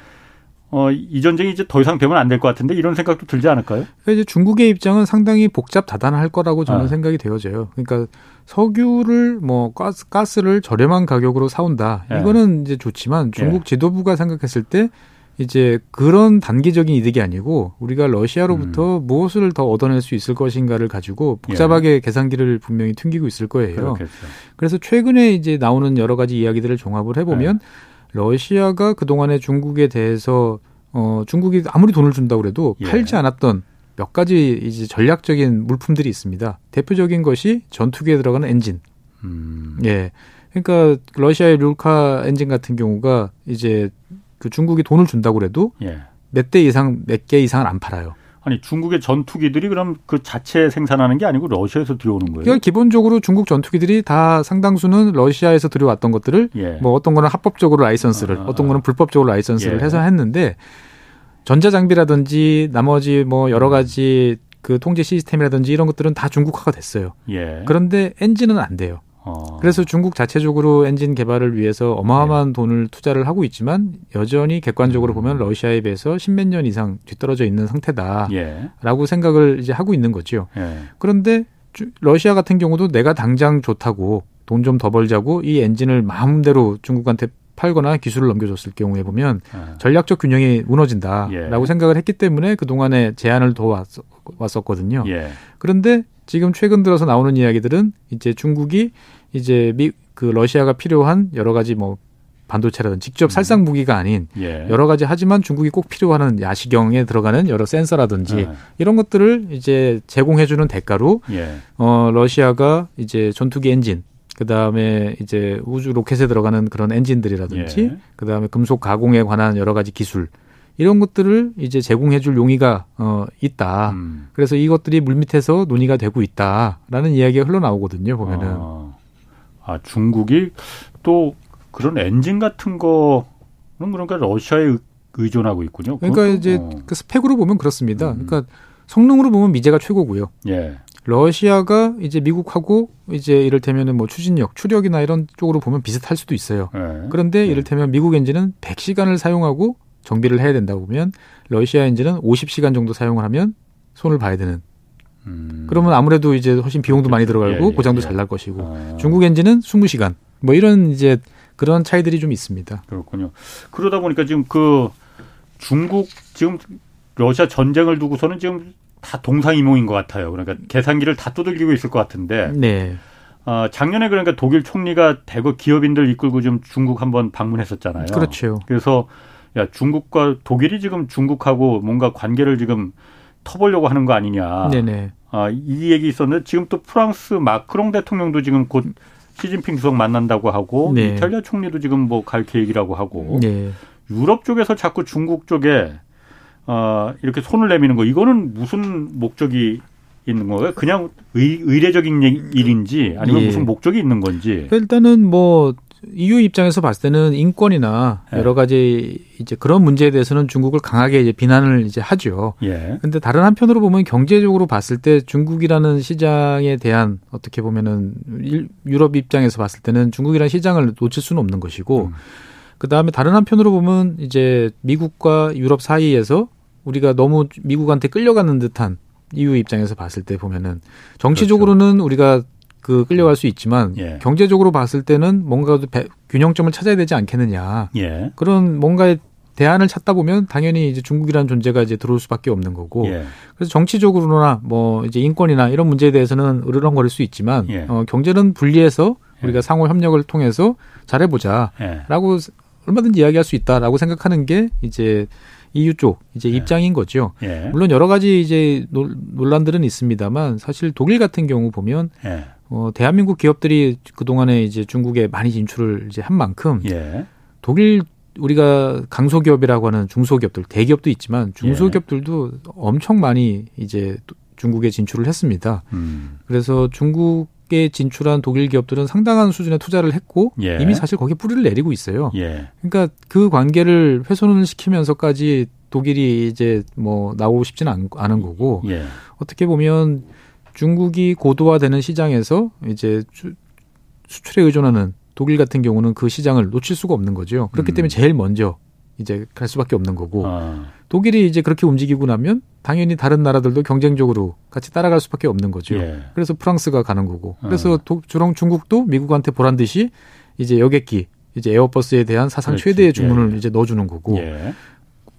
어, 이 전쟁이 이제 더 이상 되면 안 될 것 같은데 이런 생각도 들지 않을까요? 그러니까 이제 중국의 입장은 상당히 복잡 다단할 거라고 저는 아. 생각이 되어져요. 그러니까 석유를 뭐 가스, 가스를 저렴한 가격으로 사온다. 네. 이거는 이제 좋지만 중국 네. 지도부가 생각했을 때 이제 그런 단기적인 이득이 아니고 우리가 러시아로부터 음. 무엇을 더 얻어낼 수 있을 것인가를 가지고 복잡하게 예. 계산기를 분명히 튕기고 있을 거예요. 그렇겠죠. 그래서 최근에 이제 나오는 여러 가지 이야기들을 종합을 해보면 예. 러시아가 그동안에 중국에 대해서 어 중국이 아무리 돈을 준다고 그래도 예. 팔지 않았던 몇 가지 이제 전략적인 물품들이 있습니다. 대표적인 것이 전투기에 들어가는 엔진. 음. 예. 그러니까 러시아의 룰카 엔진 같은 경우가 이제 그 중국이 돈을 준다고 그래도 예. 몇대 이상 몇 개 이상은 안 팔아요. 아니 중국의 전투기들이 그럼 그 자체 생산하는 게 아니고 러시아에서 들여오는 거예요? 그러니까 기본적으로 중국 전투기들이 다 상당수는 러시아에서 들여왔던 것들을 예. 뭐 어떤 거는 합법적으로 라이선스를 아, 어떤 거는 불법적으로 라이선스를 예. 해서 했는데 전자 장비라든지 나머지 뭐 여러 가지 그 통제 시스템이라든지 이런 것들은 다 중국화가 됐어요. 예. 그런데 엔진은 안 돼요. 어. 그래서 중국 자체적으로 엔진 개발을 위해서 어마어마한 네. 돈을 투자를 하고 있지만 여전히 객관적으로 음. 보면 러시아에 비해서 십몇 년 이상 뒤떨어져 있는 상태다라고 예. 생각을 이제 하고 있는 거죠. 예. 그런데 러시아 같은 경우도 내가 당장 좋다고 돈 좀 더 벌자고 이 엔진을 마음대로 중국한테 팔거나 기술을 넘겨줬을 경우에 보면 아. 전략적 균형이 무너진다라고 예. 생각을 했기 때문에 그 동안에 제안을 더 왔 었, 거든요 예. 그런데 지금 최근 들어서 나오는 이야기들은 이제 중국이 이제 미 그 러시아가 필요한 여러 가지 뭐 반도체라든 직접 음. 살상 무기가 아닌 예. 여러 가지 하지만 중국이 꼭 필요하는 야시경에 들어가는 여러 센서라든지 예. 이런 것들을 이제 제공해주는 대가로 예. 어 러시아가 이제 전투기 엔진 그다음에 이제 우주 로켓에 들어가는 그런 엔진들이라든지 예. 그다음에 금속 가공에 관한 여러 가지 기술 이런 것들을 이제 제공해 줄 용의가 어 있다. 음. 그래서 이것들이 물밑에서 논의가 되고 있다라는 이야기가 흘러나오거든요, 보면은. 아, 아 중국이 또 그런 엔진 같은 거는 그러니까 러시아에 의존하고 있군요. 그러니까? 이제 어. 그 스펙으로 보면 그렇습니다. 음. 그러니까 성능으로 보면 미제가 최고고요. 예. 러시아가 이제 미국하고 이제 이를테면은 뭐 추진력, 추력이나 이런 쪽으로 보면 비슷할 수도 있어요. 네. 그런데 네. 이를테면 미국 엔진은 100시간을 사용하고 정비를 해야 된다고 보면 러시아 엔진은 50시간 정도 사용을 하면 손을 봐야 되는. 음. 그러면 아무래도 이제 훨씬 비용도 많이 들어가고 예, 예, 고장도 예. 잘날 것이고 아. 중국 엔진은 20시간 뭐 이런 이제 그런 차이들이 좀 있습니다. 그렇군요. 그러다 보니까 지금 그 중국 지금 러시아 전쟁을 두고서는 지금 다 동상이몽인 것 같아요. 그러니까 계산기를 다 두들기고 있을 것 같은데. 네. 어, 작년에 그러니까 독일 총리가 대거 기업인들 이끌고 좀 중국 한번 방문했었잖아요. 그렇죠. 그래서 야 중국과 독일이 지금 중국하고 뭔가 관계를 지금 터보려고 하는 거 아니냐. 네네. 아, 이 얘기 있었는데 지금 또 프랑스 마크롱 대통령도 지금 곧 시진핑 주석 만난다고 하고 네. 이탈리아 총리도 지금 뭐 갈 계획이라고 하고 네. 유럽 쪽에서 자꾸 중국 쪽에 어, 이렇게 손을 내미는 거 이거는 무슨 목적이 있는 거예요? 그냥 의, 의례적인 일인지 아니면 예. 무슨 목적이 있는 건지? 일단은 뭐 EU 입장에서 봤을 때는 인권이나 예. 여러 가지 이제 그런 문제에 대해서는 중국을 강하게 이제 비난을 이제 하죠. 예. 근데 다른 한편으로 보면 경제적으로 봤을 때 중국이라는 시장에 대한 어떻게 보면은 유럽 입장에서 봤을 때는 중국이라는 시장을 놓칠 수는 없는 것이고 음. 그 다음에 다른 한편으로 보면 이제 미국과 유럽 사이에서 우리가 너무 미국한테 끌려가는 듯한 EU 입장에서 봤을 때 보면은 정치적으로는 그렇죠. 우리가 그 끌려갈 수 있지만 예. 경제적으로 봤을 때는 뭔가 배, 균형점을 찾아야 되지 않겠느냐 예. 그런 뭔가의 대안을 찾다 보면 당연히 이제 중국이라는 존재가 이제 들어올 수밖에 없는 거고 예. 그래서 정치적으로나 뭐 이제 인권이나 이런 문제에 대해서는 으르렁거릴 수 있지만 예. 어, 경제는 분리해서 우리가 예. 상호 협력을 통해서 잘해보자라고 예. 얼마든지 이야기할 수 있다라고 생각하는 게 이제 EU 쪽 이제 예. 입장인 거죠. 예. 물론 여러 가지 이제 논란들은 있습니다만 사실 독일 같은 경우 보면 예. 어, 대한민국 기업들이 그 동안에 이제 중국에 많이 진출을 이제 한 만큼 예. 독일 우리가 강소기업이라고 하는 중소기업들 대기업도 있지만 중소기업들도 예. 엄청 많이 이제 중국에 진출을 했습니다. 음. 그래서 중국 에 진출한 독일 기업들은 상당한 수준의 투자를 했고 예. 이미 사실 거기에 뿌리를 내리고 있어요. 예. 그러니까 그 관계를 훼손을 시키면서까지 독일이 이제 뭐 나오고 싶지는 않은 거고 예. 어떻게 보면 중국이 고도화되는 시장에서 이제 수출에 의존하는 독일 같은 경우는 그 시장을 놓칠 수가 없는 거죠. 그렇기 음. 때문에 제일 먼저 이제 갈 수밖에 없는 거고 아. 독일이 이제 그렇게 움직이고 나면 당연히 다른 나라들도 경쟁적으로 같이 따라갈 수밖에 없는 거죠. 예. 그래서 프랑스가 가는 거고. 그래서 어. 도, 주랑 중국도 미국한테 보란 듯이 이제 여객기, 이제 에어버스에 대한 사상 그렇지. 최대의 주문을 예. 이제 넣어주는 거고. 예.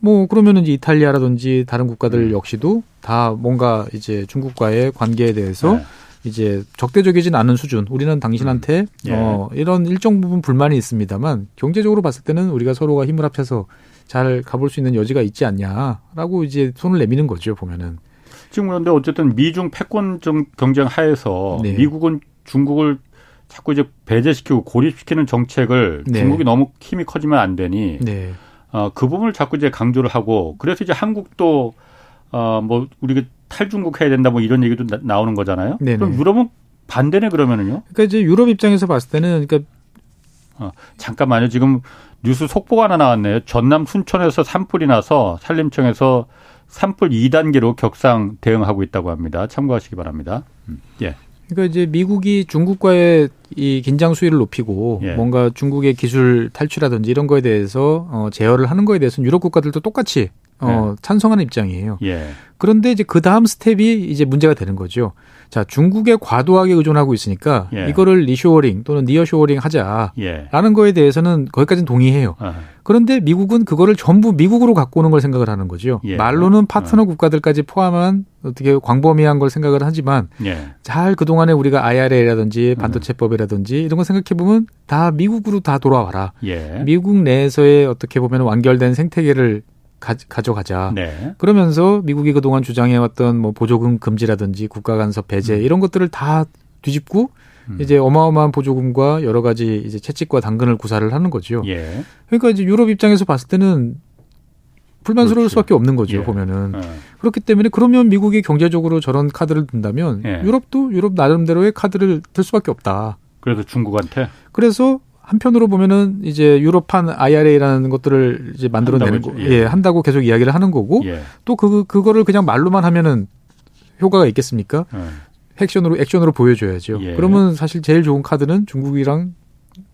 뭐 그러면은 이제 이탈리아라든지 다른 국가들 음. 역시도 다 뭔가 이제 중국과의 관계에 대해서 네. 이제 적대적이진 않은 수준. 우리는 당신한테 음. 예. 어 이런 일정 부분 불만이 있습니다만 경제적으로 봤을 때는 우리가 서로가 힘을 합쳐서 잘 가볼 수 있는 여지가 있지 않냐라고 이제 손을 내미는 거죠 보면은. 지금 그런데 어쨌든 미중 패권 경쟁 하에서 네. 미국은 중국을 자꾸 이제 배제시키고 고립시키는 정책을 네. 중국이 너무 힘이 커지면 안 되니 네. 어, 그 부분을 자꾸 이제 강조를 하고 그래서 이제 한국도 어 뭐 우리가 탈중국 해야 된다 뭐 이런 얘기도 나, 오는 거잖아요. 네네. 그럼 유럽은 반대네 그러면은요? 그러니까 이제 유럽 입장에서 봤을 때는 그러니까 어, 잠깐만요. 지금 뉴스 속보가 하나 나왔네요. 전남 순천에서 산불이 나서 산림청에서 산불 2단계로 격상 대응하고 있다고 합니다. 참고하시기 바랍니다. 음, 예. 그러니까 이제 미국이 중국과의 이 긴장 수위를 높이고 예. 뭔가 중국의 기술 탈취라든지 이런 거에 대해서 어, 제어를 하는 거에 대해서는 유럽 국가들도 똑같이 어, 네. 찬성하는 입장이에요. 예. 그런데 이제 그 다음 스텝이 이제 문제가 되는 거죠. 자, 중국에 과도하게 의존하고 있으니까 예. 이거를 리쇼어링 또는 nearshoring 하자라는 예. 거에 대해서는 거기까지는 동의해요. 아. 그런데 미국은 그거를 전부 미국으로 갖고 오는 걸 생각을 하는 거죠. 예. 말로는 파트너 어. 국가들까지 포함한 어떻게 광범위한 걸 생각을 하지만 예. 잘 그동안에 우리가 IRA라든지 음. 반도체법이라든지 이런 거 생각해 보면 다 미국으로 다 돌아와라. 예. 미국 내에서의 어떻게 보면 완결된 생태계를 가, 져가자 네. 그러면서 미국이 그동안 주장해왔던 뭐 보조금 금지라든지 국가 간섭 배제 음. 이런 것들을 다 뒤집고 음. 이제 어마어마한 보조금과 여러 가지 이제 채찍과 당근을 구사를 하는 거죠. 예. 그러니까 이제 유럽 입장에서 봤을 때는 불만스러울 그렇지. 수밖에 없는 거죠. 예. 보면은 예. 그렇기 때문에 그러면 미국이 경제적으로 저런 카드를 든다면 예. 유럽도 유럽 나름대로의 카드를 들 수밖에 없다. 그래서 중국한테 그래서 한편으로 보면은 이제 유럽판 IRA라는 것들을 이제 만들어내는 거, 예. 예. 한다고 계속 이야기를 하는 거고 예. 또그 그거를 그냥 말로만 하면은 효과가 있겠습니까? 예. 액션으로 액션으로 보여줘야죠. 예. 그러면 사실 제일 좋은 카드는 중국이랑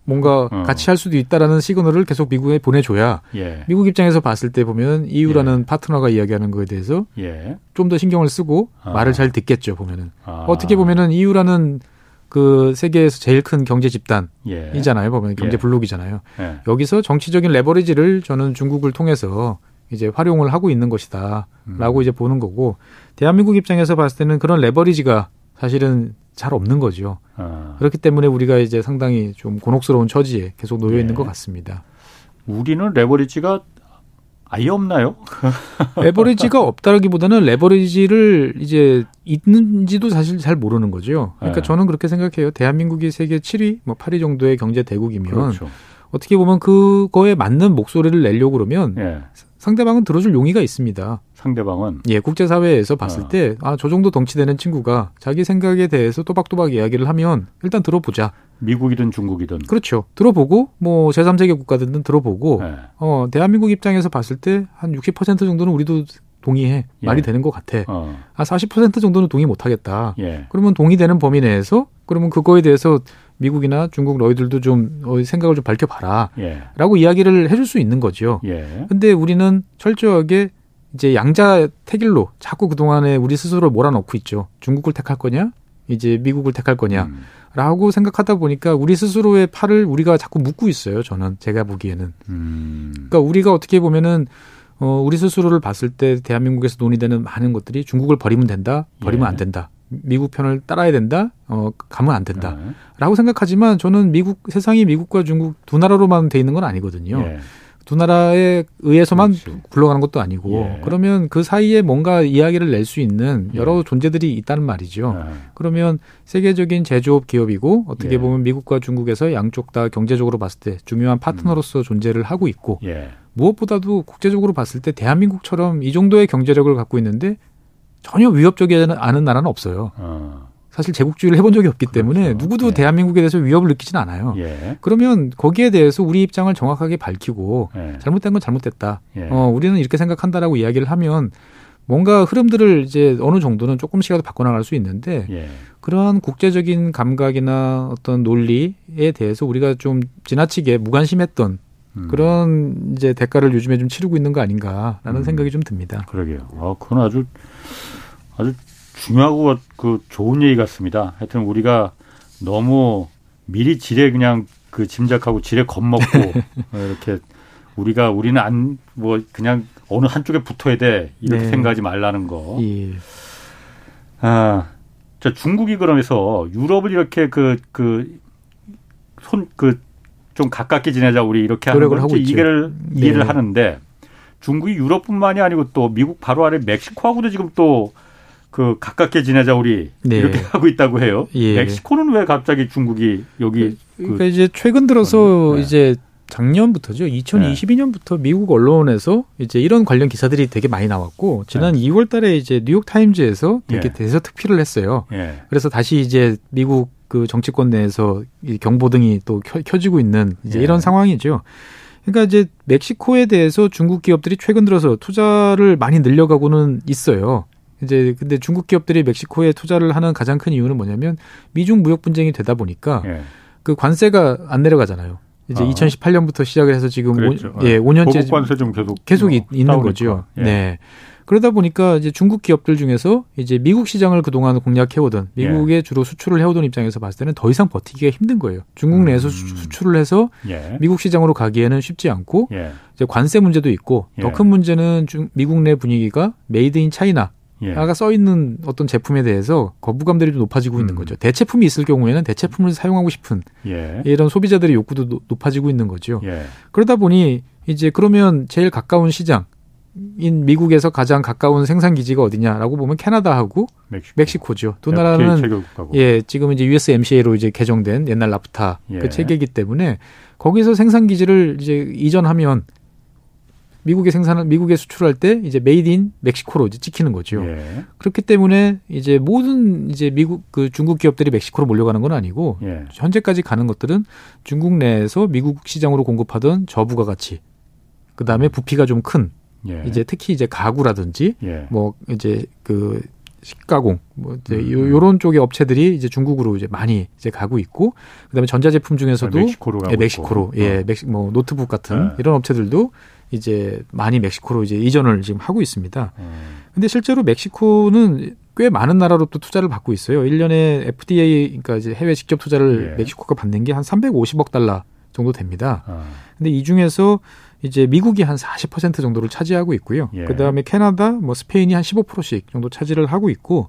뭔가 어. 같이 할 수도 있다라는 시그널을 계속 미국에 보내줘야 예. 미국 입장에서 봤을 때 보면 EU라는 예. 파트너가 이야기하는 거에 대해서 예. 좀더 신경을 쓰고 아. 말을 잘 듣겠죠 보면은 아. 어떻게 보면은 EU라는 그 세계에서 제일 큰 경제 집단이잖아요. 예. 보면 경제 예. 블록이잖아요. 예. 여기서 정치적인 레버리지를 저는 중국을 통해서 이제 활용을 하고 있는 것이다라고 음. 이제 보는 거고 대한민국 입장에서 봤을 때는 그런 레버리지가 사실은 잘 없는 거죠. 아. 그렇기 때문에 우리가 이제 상당히 좀 곤혹스러운 처지에 계속 놓여 있는 예. 것 같습니다. 우리는 레버리지가 아예 없나요? 레버리지가 없다라기보다는 레버리지를 이제 있는지도 사실 잘 모르는 거죠. 그러니까 네. 저는 그렇게 생각해요. 대한민국이 세계 7위, 뭐 8위 정도의 경제 대국이면 그렇죠. 어떻게 보면 그거에 맞는 목소리를 내려고 그러면 네. 상대방은 들어줄 용의가 있습니다. 상대방은 예 국제사회에서 봤을 어. 때아 저 정도 덩치되는 친구가 자기 생각에 대해서 또박또박 이야기를 하면 일단 들어보자. 미국이든 중국이든. 그렇죠. 들어보고 뭐 제3세계 국가들은 들어보고 네. 어 대한민국 입장에서 봤을 때 한 60% 정도는 우리도 동의해 예. 말이 되는 것 같아. 어. 아40% 정도는 동의 못 하겠다. 예. 그러면 동의되는 범위 내에서 그러면 그거에 대해서 미국이나 중국 너희들도 좀 어, 생각을 좀 밝혀봐라. 예. 라고 이야기를 해줄 수 있는 거죠. 예. 근데 우리는 철저하게 이제 양자 태길로 자꾸 그동안에 우리 스스로 몰아넣고 있죠. 중국을 택할 거냐? 이제 미국을 택할 거냐? 음. 라고 생각하다 보니까 우리 스스로의 팔을 우리가 자꾸 묶고 있어요. 저는 제가 보기에는. 음. 그러니까 우리가 어떻게 보면은 어 우리 스스로를 봤을 때 대한민국에서 논의되는 많은 것들이 중국을 버리면 된다, 버리면 예. 안 된다. 미국 편을 따라야 된다, 어, 가면 안 된다. 네. 라고 생각하지만 저는 미국, 세상이 미국과 중국 두 나라로만 돼 있는 건 아니거든요. 예. 두 나라에 의해서만 그렇지. 굴러가는 것도 아니고 예. 그러면 그 사이에 뭔가 이야기를 낼 수 있는 예. 여러 예. 존재들이 있다는 말이죠. 예. 그러면 세계적인 제조업 기업이고 어떻게 예. 보면 미국과 중국에서 양쪽 다 경제적으로 봤을 때 중요한 파트너로서 음. 존재를 하고 있고 예. 무엇보다도 국제적으로 봤을 때 대한민국처럼 이 정도의 경제력을 갖고 있는데 전혀 위협적이지 않은 나라는 없어요. 어. 사실 제국주의를 해본 적이 없기 때문에 그렇죠. 누구도 예. 대한민국에 대해서 위협을 느끼지는 않아요. 예. 그러면 거기에 대해서 우리 입장을 정확하게 밝히고 예. 잘못된 건 잘못됐다. 예. 어, 우리는 이렇게 생각한다라고 이야기를 하면 뭔가 흐름들을 이제 어느 정도는 조금씩이라도 바꿔나갈 수 있는데 예. 그러한 국제적인 감각이나 어떤 논리에 대해서 우리가 좀 지나치게 무관심했던 음. 그런 이제 대가를 요즘에 좀 치르고 있는 거 아닌가라는 음. 생각이 좀 듭니다. 그러게요. 아, 그건 아주 아주 중요하고 그 좋은 얘기 같습니다. 하여튼 우리가 너무 미리 지레 그냥 그 짐작하고 지레 겁먹고 이렇게 우리가 우리는 안 뭐 그냥 어느 한쪽에 붙어야 돼 이렇게 네. 생각하지 말라는 거. 예. 아, 자 중국이 그러면서 유럽을 이렇게 그 그 손 그 좀 가깝게 지내자 우리 이렇게 하는 걸 이해를 네. 이해를 하는데 중국이 유럽뿐만이 아니고 또 미국 바로 아래 멕시코하고도 지금 또 그 가깝게 지내자 우리 네. 이렇게 하고 있다고 해요. 예. 멕시코는 왜 갑자기 중국이 여기 그, 그러니까 그, 이제 최근 들어서 네. 이제 작년부터죠. 2022년부터 네. 미국 언론에서 이제 이런 관련 기사들이 되게 많이 나왔고 지난 네. 2월 달에 이제 뉴욕 타임즈에서 되게 예. 대서 특필을 했어요. 예. 그래서 다시 이제 미국 그 정치권 내에서 이 경보등이 또 켜, 지고 있는 이제 예. 이런 상황이죠. 그러니까 이제 멕시코에 대해서 중국 기업들이 최근 들어서 투자를 많이 늘려가고는 있어요. 이제 근데 중국 기업들이 멕시코에 투자를 하는 가장 큰 이유는 뭐냐면 미중 무역 분쟁이 되다 보니까 예. 그 관세가 안 내려가잖아요. 이제 아. 2018년부터 시작을 해서 지금 그랬죠. 오, 예, 5년째 관세 좀 계속 계속 어, 있는 거죠. 예. 네. 그러다 보니까 이제 중국 기업들 중에서 이제 미국 시장을 그동안 공략해오던 미국에 예. 주로 수출을 해오던 입장에서 봤을 때는 더 이상 버티기가 힘든 거예요. 중국 내에서 음. 수출을 해서 예. 미국 시장으로 가기에는 쉽지 않고 예. 이제 관세 문제도 있고 더 큰 예. 문제는 중, 미국 내 분위기가 made in China 예. 아까 써 있는 어떤 제품에 대해서 거부감들이 좀 높아지고 음. 있는 거죠. 대체품이 있을 경우에는 대체품을 사용하고 싶은 예. 이런 소비자들의 욕구도 노, 높아지고 있는 거죠. 예. 그러다 보니 이제 그러면 제일 가까운 시장인 미국에서 가장 가까운 생산 기지가 어디냐라고 보면 캐나다하고 멕시코죠. 두 나라는 예 지금 이제 USMCA로 이제 개정된 옛날 NAFTA 그 예. 체계이기 때문에 거기서 생산 기지를 이제 이전하면 미국에 생산을 미국에 수출할 때 이제 made in Mexico로 이제 찍히는 거죠. 예. 그렇기 때문에 이제 모든 이제 미국 그 중국 기업들이 멕시코로 몰려가는 건 아니고 예. 현재까지 가는 것들은 중국 내에서 미국 시장으로 공급하던 저부가 가치 그다음에 부피가 좀 큰 예. 이제 특히 이제 가구라든지 예. 뭐 이제 그 식가공 뭐 이제 음. 요런 쪽의 업체들이 이제 중국으로 이제 많이 이제 가고 있고 그다음에 전자제품 중에서도 아, 멕시코로 예, 멕시코로 예, 어. 멕시 뭐 노트북 같은 네. 이런 업체들도 이제 많이 멕시코로 이제 이전을 지금 하고 있습니다. 음. 근데 실제로 멕시코는 꽤 많은 나라로 또 투자를 받고 있어요. 1년에 FDA 그러니까 이제 해외 직접 투자를 예. 멕시코가 받는 게 한 350억 달러 정도 됩니다. 아. 근데 이 중에서 이제 미국이 한 40% 정도를 차지하고 있고요. 예. 그다음에 캐나다, 뭐 스페인이 한 15%씩 정도 차지를 하고 있고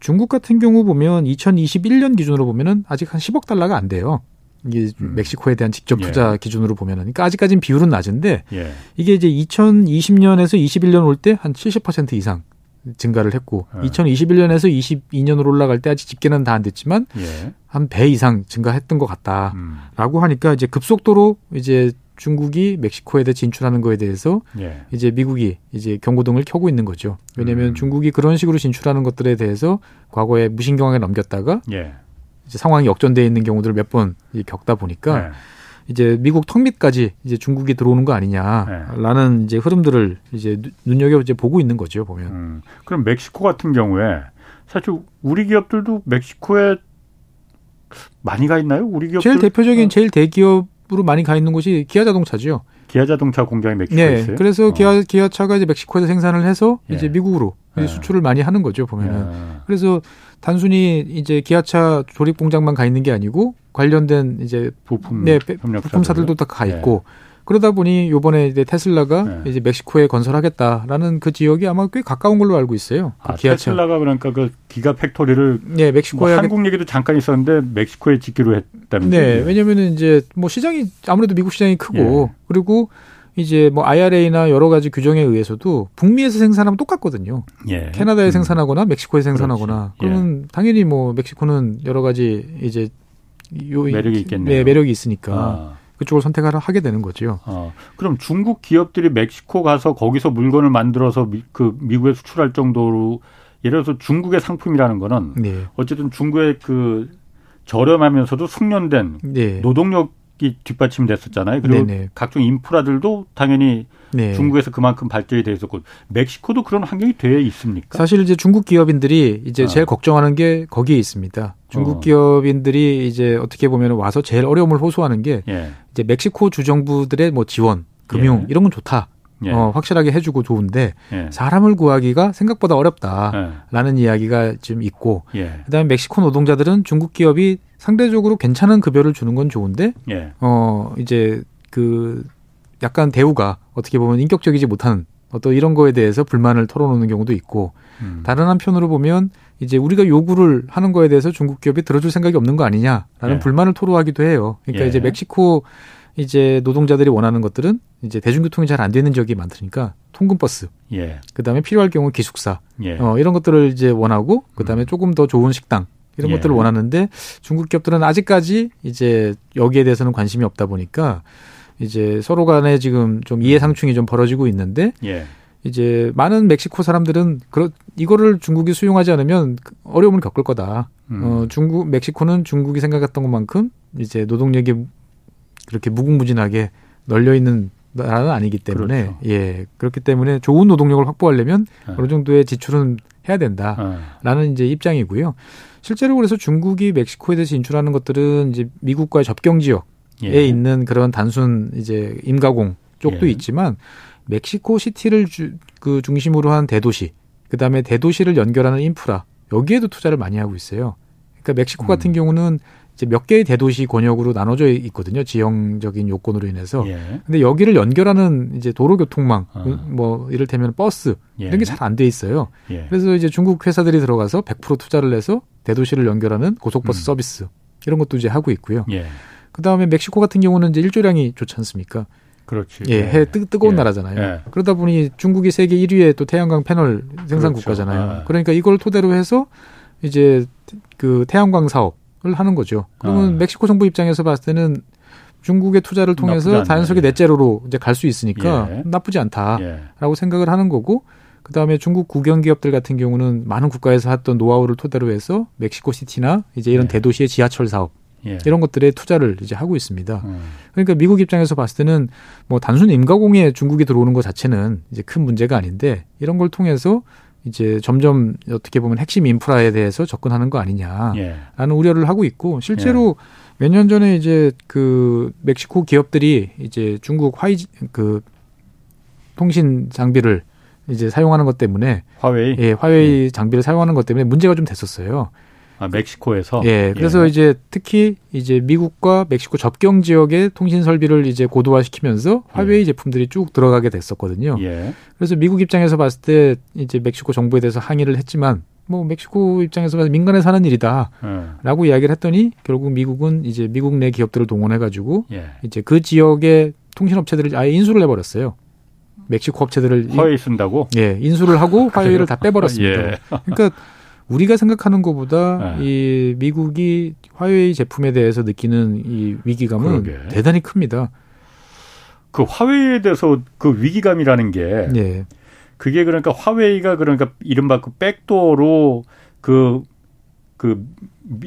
중국 같은 경우 보면 2021년 기준으로 보면은 아직 한 10억 달러가 안 돼요. 이게 음. 멕시코에 대한 직접 투자 예. 기준으로 보면은 그러니까 아직까지는 비율은 낮은데 예. 이게 이제 2020년에서 21년 올 때 한 70% 이상 증가를 했고 예. 2021년에서 22년으로 올라갈 때 아직 집계는 다 안 됐지만 예. 한배 이상 증가했던 것 같다라고 음. 하니까 이제 급속도로 이제 중국이 멕시코에 대해 진출하는 거에 대해서 예. 이제 미국이 이제 경고등을 켜고 있는 거죠. 왜냐하면 음. 중국이 그런 식으로 진출하는 것들에 대해서 과거에 무신경하게 넘겼다가 예. 이제 상황이 역전돼 있는 경우들을 몇 번 겪다 보니까 네. 이제 미국 턱 밑까지 이제 중국이 들어오는 거 아니냐라는 네. 이제 흐름들을 이제 눈여겨 이제 보고 있는 거죠 보면. 음, 그럼 멕시코 같은 경우에 사실 우리 기업들도 멕시코에 많이 가 있나요? 우리 기업 제일 대표적인 어. 제일 대기업으로 많이 가 있는 곳이 기아 자동차죠. 기아 자동차 공장이 멕시코에 네, 있어요. 그래서 어. 기아 기아차가 이제 멕시코에서 생산을 해서 예. 이제 미국으로 예. 수출을 많이 하는 거죠 보면은. 예. 그래서 단순히 이제 기아차 조립 공장만 가 있는 게 아니고 관련된 이제 부품 네, 부품사들도 다 가 있고 예. 그러다 보니 요번에 이제 테슬라가 네. 이제 멕시코에 건설하겠다라는 그 지역이 아마 꽤 가까운 걸로 알고 있어요. 그 아, 기아차. 테슬라가 그러니까 그 Gigafactory를 네, 멕시코에 뭐 한국 얘기도 잠깐 있었는데 멕시코에 짓기로 했다는 네, 왜냐면은 이제 뭐 시장이 아무래도 미국 시장이 크고 예. 그리고 이제 뭐 IRA나 여러 가지 규정에 의해서도 북미에서 생산하면 똑같거든요. 예. 캐나다에 음. 생산하거나 멕시코에 생산하거나 그렇지. 그러면 예. 당연히 뭐 멕시코는 여러 가지 이제 요 매력이 있겠네요. 네, 매력이 있으니까. 아. 그쪽을 선택을 하게 되는 거죠. 어, 그럼 중국 기업들이 멕시코 가서 거기서 물건을 만들어서 미, 그 미국에 수출할 정도로 예를 들어서 중국의 상품이라는 거는 네. 어쨌든 중국의 그 저렴하면서도 숙련된 네. 노동력 이 뒷받침됐었잖아요. 그리고 네네. 각종 인프라들도 당연히 네. 중국에서 그만큼 발전이 돼 있었고 멕시코도 그런 환경이 되어 있습니까? 사실 이제 중국 기업인들이 이제 어. 제일 걱정하는 게 거기에 있습니다. 중국 어. 기업인들이 이제 어떻게 보면 와서 제일 어려움을 호소하는 게 예. 이제 멕시코 주정부들의 뭐 지원, 금융 예. 이런 건 좋다. 예. 어, 확실하게 해주고 좋은데 예. 사람을 구하기가 생각보다 어렵다라는 예. 이야기가 좀 있고 예. 그다음에 멕시코 노동자들은 중국 기업이 상대적으로 괜찮은 급여를 주는 건 좋은데 어 이제 그 약간 대우가 어떻게 보면 인격적이지 못한 어떤 이런 거에 대해서 불만을 털어놓는 경우도 있고 음. 다른 한편으로 보면 이제 우리가 요구를 하는 거에 대해서 중국 기업이 들어줄 생각이 없는 거 아니냐라는 예. 불만을 토로하기도 해요. 그러니까 예. 이제 멕시코 이제 노동자들이 원하는 것들은 이제 대중교통이 잘 안 되는 지역이 많으니까 통근 버스, 예. 그다음에 필요할 경우 기숙사, 예. 어, 이런 것들을 이제 원하고 그다음에 음. 조금 더 좋은 식당 이런 예. 것들을 원하는데 중국 기업들은 아직까지 이제 여기에 대해서는 관심이 없다 보니까 이제 서로 간에 지금 좀 이해상충이 좀 벌어지고 있는데 예. 이제 많은 멕시코 사람들은 그런 이거를 중국이 수용하지 않으면 어려움을 겪을 거다. 음. 어, 중국 멕시코는 중국이 생각했던 것만큼 이제 노동력이 그렇게 무궁무진하게 널려 있는 나라는 아니기 때문에 그렇죠. 예 그렇기 때문에 좋은 노동력을 확보하려면 네. 어느 정도의 지출은 해야 된다라는 네. 이제 입장이고요. 실제로 그래서 중국이 멕시코에 대해서 인출하는 것들은 이제 미국과의 접경 지역에 예. 있는 그런 단순 이제 임가공 쪽도 예. 있지만 멕시코 시티를 주, 그 중심으로 한 대도시, 그 다음에 대도시를 연결하는 인프라 여기에도 투자를 많이 하고 있어요. 그러니까 멕시코 같은 음. 경우는 이제 몇 개의 대도시 권역으로 나눠져 있거든요. 지형적인 요건으로 인해서. 예. 근데 여기를 연결하는 이제 도로 교통망, 어. 뭐 이를테면 버스 예. 이런 게 잘 안 돼 있어요. 예. 그래서 이제 중국 회사들이 들어가서 100% 투자를 해서 대도시를 연결하는 고속버스 음. 서비스 이런 것도 이제 하고 있고요. 예. 그 다음에 멕시코 같은 경우는 이제 일조량이 좋지 않습니까? 그렇지. 예, 해 뜨, 뜨거운 예. 나라잖아요. 예. 그러다 보니 중국이 세계 1위의 또 태양광 패널 생산 그렇죠. 국가잖아요. 아. 그러니까 이걸 토대로 해서 이제 그 태양광 사업을 하는 거죠. 그러면 아. 멕시코 정부 입장에서 봤을 때는 중국의 투자를 통해서 자연스럽게 넷째로로 이제 갈 수 있으니까 예. 나쁘지 않다라고 예. 생각을 하는 거고 그다음에 중국 국영 기업들 같은 경우는 많은 국가에서 했던 노하우를 토대로 해서 멕시코 시티나 이제 이런 예. 대도시의 지하철 사업 예. 이런 것들에 투자를 이제 하고 있습니다. 음. 그러니까 미국 입장에서 봤을 때는 뭐 단순 임가공에 중국이 들어오는 것 자체는 이제 큰 문제가 아닌데 이런 걸 통해서 이제 점점 어떻게 보면 핵심 인프라에 대해서 접근하는 거 아니냐라는 예. 우려를 하고 있고 실제로 예. 몇년 전에 이제 그 멕시코 기업들이 이제 중국 화이 그 통신 장비를 이제 사용하는 것 때문에 화웨이 예 화웨이 예. 장비를 사용하는 것 때문에 문제가 좀 됐었어요. 아, 멕시코에서. 예. 그래서 예. 이제 특히 이제 미국과 멕시코 접경 지역의 통신 설비를 이제 고도화시키면서 화웨이 예. 제품들이 쭉 들어가게 됐었거든요. 예. 그래서 미국 입장에서 봤을 때 이제 멕시코 정부에 대해서 항의를 했지만 뭐 멕시코 입장에서 봐서 민간에 사는 일이다라고 예. 이야기를 했더니 결국 미국은 이제 미국 내 기업들을 동원해 가지고 예. 이제 그 지역의 통신 업체들을 아예 인수를 해 버렸어요. 멕시코 업체들을 화웨이 쓴다고? 예, 인수를 하고 화웨이를 다 빼버렸습니다. 예. 그러니까 우리가 생각하는 것보다 네. 이 미국이 화웨이 제품에 대해서 느끼는 이 위기감은 그러게. 대단히 큽니다. 그 화웨이에 대해서 그 위기감이라는 게 네. 그게 그러니까 화웨이가 그러니까 이른바 그 백도어로 그 그그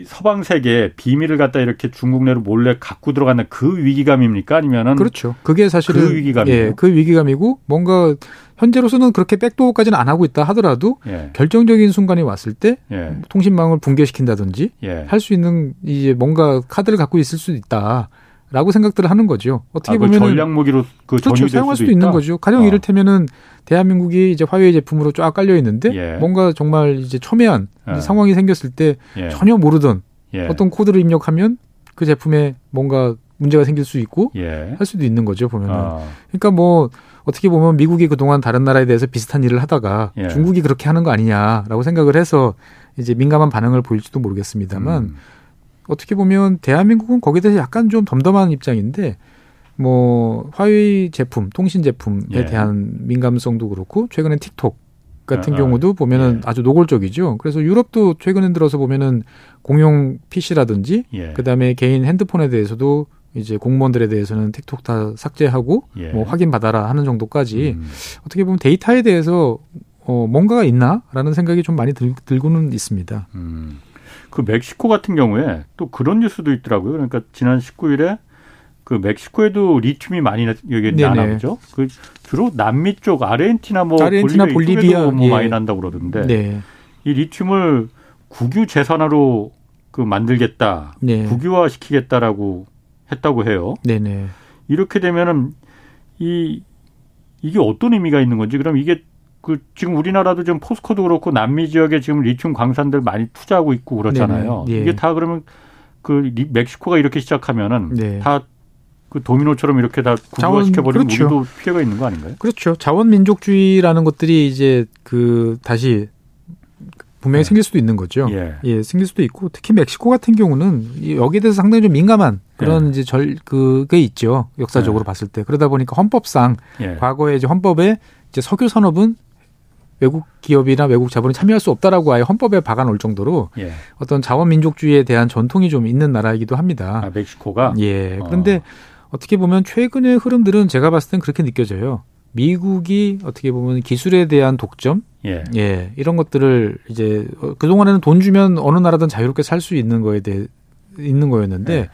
서방 세계 비밀을 갖다 이렇게 중국 내로 몰래 갖고 들어가는 그 위기감입니까 아니면은 그렇죠. 그게 사실은 그 위기감이에요. 예, 그 위기감이고 뭔가 현재로서는 그렇게 백도어까지는 안 하고 있다 하더라도 예. 결정적인 순간이 왔을 때 예. 통신망을 붕괴시킨다든지 예. 할수 있는 이제 뭔가 카드를 갖고 있을 수도 있다. 라고 생각들을 하는 거죠. 어떻게 아, 보면 전략 무기로 그 그렇죠. 사용할 수도, 수도 있는 거죠. 가령 어. 이를테면은 대한민국이 이제 화웨이 제품으로 쫙 깔려 있는데 예. 뭔가 정말 이제 첨예한 예. 상황이 생겼을 때 예. 전혀 모르던 예. 어떤 코드를 입력하면 그 제품에 뭔가 문제가 생길 수 있고 예. 할 수도 있는 거죠 보면은. 어. 그러니까 뭐 어떻게 보면 미국이 그동안 다른 나라에 대해서 비슷한 일을 하다가 예. 중국이 그렇게 하는 거 아니냐라고 생각을 해서 이제 민감한 반응을 보일지도 모르겠습니다만 음. 어떻게 보면 대한민국은 거기에 대해서 약간 좀 덤덤한 입장인데 뭐 화웨이 제품, 통신 제품에 예. 대한 민감성도 그렇고 최근에 틱톡 같은 아, 경우도 보면은 예. 아주 노골적이죠. 그래서 유럽도 최근에 들어서 보면은 공용 PC라든지 예. 그다음에 개인 핸드폰에 대해서도 이제 공무원들에 대해서는 틱톡 다 삭제하고 예. 뭐 확인 받아라 하는 정도까지 음. 어떻게 보면 데이터에 대해서 어 뭔가가 있나라는 생각이 좀 많이 들, 들고는 있습니다. 음. 그 멕시코 같은 경우에 또 그런 뉴스도 있더라고요. 그러니까 지난 19일에 그 멕시코에도 리튬이 많이 여기 나나 보죠. 그 주로 남미 쪽 아르헨티나 뭐 아르헨티나 볼리비아, 볼리비아 뭐 예. 많이 난다고 그러던데 네. 이 리튬을 국유 재산화로 그 만들겠다, 네. 국유화 시키겠다라고 했다고 해요. 네네. 이렇게 되면은 이 이게 어떤 의미가 있는 건지 그럼 이게 그 지금 우리나라도 지금 포스코도 그렇고 남미 지역에 지금 리튬 광산들 많이 투자하고 있고 그렇잖아요. 예. 이게 다 그러면 그 멕시코가 이렇게 시작하면은 네. 다그 도미노처럼 이렇게 다 국유화시켜 버리면 그렇죠. 우리도 피해가 있는 거 아닌가요? 그렇죠. 자원 민족주의라는 것들이 이제 그 다시 분명히 네. 생길 수도 있는 거죠. 예. 예. 생길 수도 있고 특히 멕시코 같은 경우는 여기에 대해서 상당히 좀 민감한 그런 예. 이제 절 그게 있죠. 역사적으로 예. 봤을 때 그러다 보니까 헌법상 예. 과거에 이제 헌법에 이제 석유 산업은 외국 기업이나 외국 자본이 참여할 수 없다라고 아예 헌법에 박아놓을 정도로 예. 어떤 자원 민족주의에 대한 전통이 좀 있는 나라이기도 합니다. 아, 멕시코가 예. 그런데 어. 어떻게 보면 최근의 흐름들은 제가 봤을 땐 그렇게 느껴져요. 미국이 어떻게 보면 기술에 대한 독점, 예, 예 이런 것들을 이제 그 동안에는 돈 주면 어느 나라든 자유롭게 살 수 있는 거에 대해 있는 거였는데 예.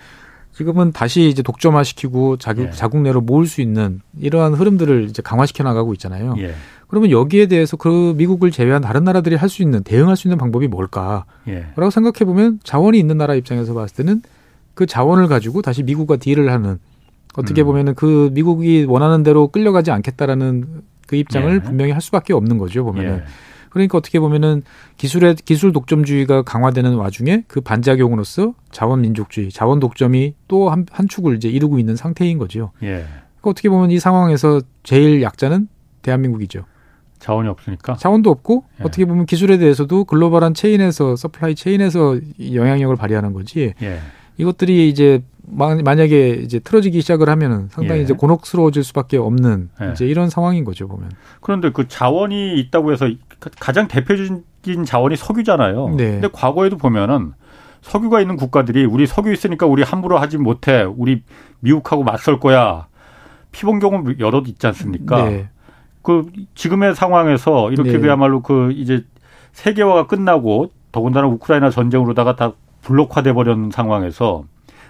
지금은 다시 이제 독점화시키고 자국, 예. 자국 내로 모을 수 있는 이러한 흐름들을 이제 강화시켜 나가고 있잖아요. 예. 그러면 여기에 대해서 그 미국을 제외한 다른 나라들이 할 수 있는 대응할 수 있는 방법이 뭘까? 예. 라고 생각해 보면 자원이 있는 나라 입장에서 봤을 때는 그 자원을 가지고 다시 미국과 딜을 하는 어떻게 음. 보면은 그 미국이 원하는 대로 끌려가지 않겠다라는 그 입장을 예. 분명히 할 수밖에 없는 거죠 보면은. 예. 그러니까 어떻게 보면은 기술의 기술 독점주의가 강화되는 와중에 그 반작용으로서 자원 민족주의, 자원 독점이 또한 한 축을 이제 이루고 있는 상태인 거죠. 예. 그러니까 어떻게 보면 이 상황에서 제일 약자는 대한민국이죠. 자원이 없으니까 자원도 없고 예. 어떻게 보면 기술에 대해서도 글로벌한 체인에서 supply chain에서 영향력을 발휘하는 거지. 예. 이것들이 이제 만약에 이제 틀어지기 시작을 하면은 상당히 예. 이제 곤혹스러워질 수밖에 없는 예. 이제 이런 상황인 거죠 보면. 그런데 그 자원이 있다고 해서 가장 대표적인 자원이 석유잖아요. 네. 근데 과거에도 보면은 석유가 있는 국가들이 우리 석유 있으니까 우리 함부로 하지 못해. 우리 미국하고 맞설 거야. 피본 경우 여러 있지 않습니까? 네. 그 지금의 상황에서 이렇게 네. 그야말로 그 이제 세계화가 끝나고 더군다나 우크라이나 전쟁으로다가 다 블록화돼 버린 상황에서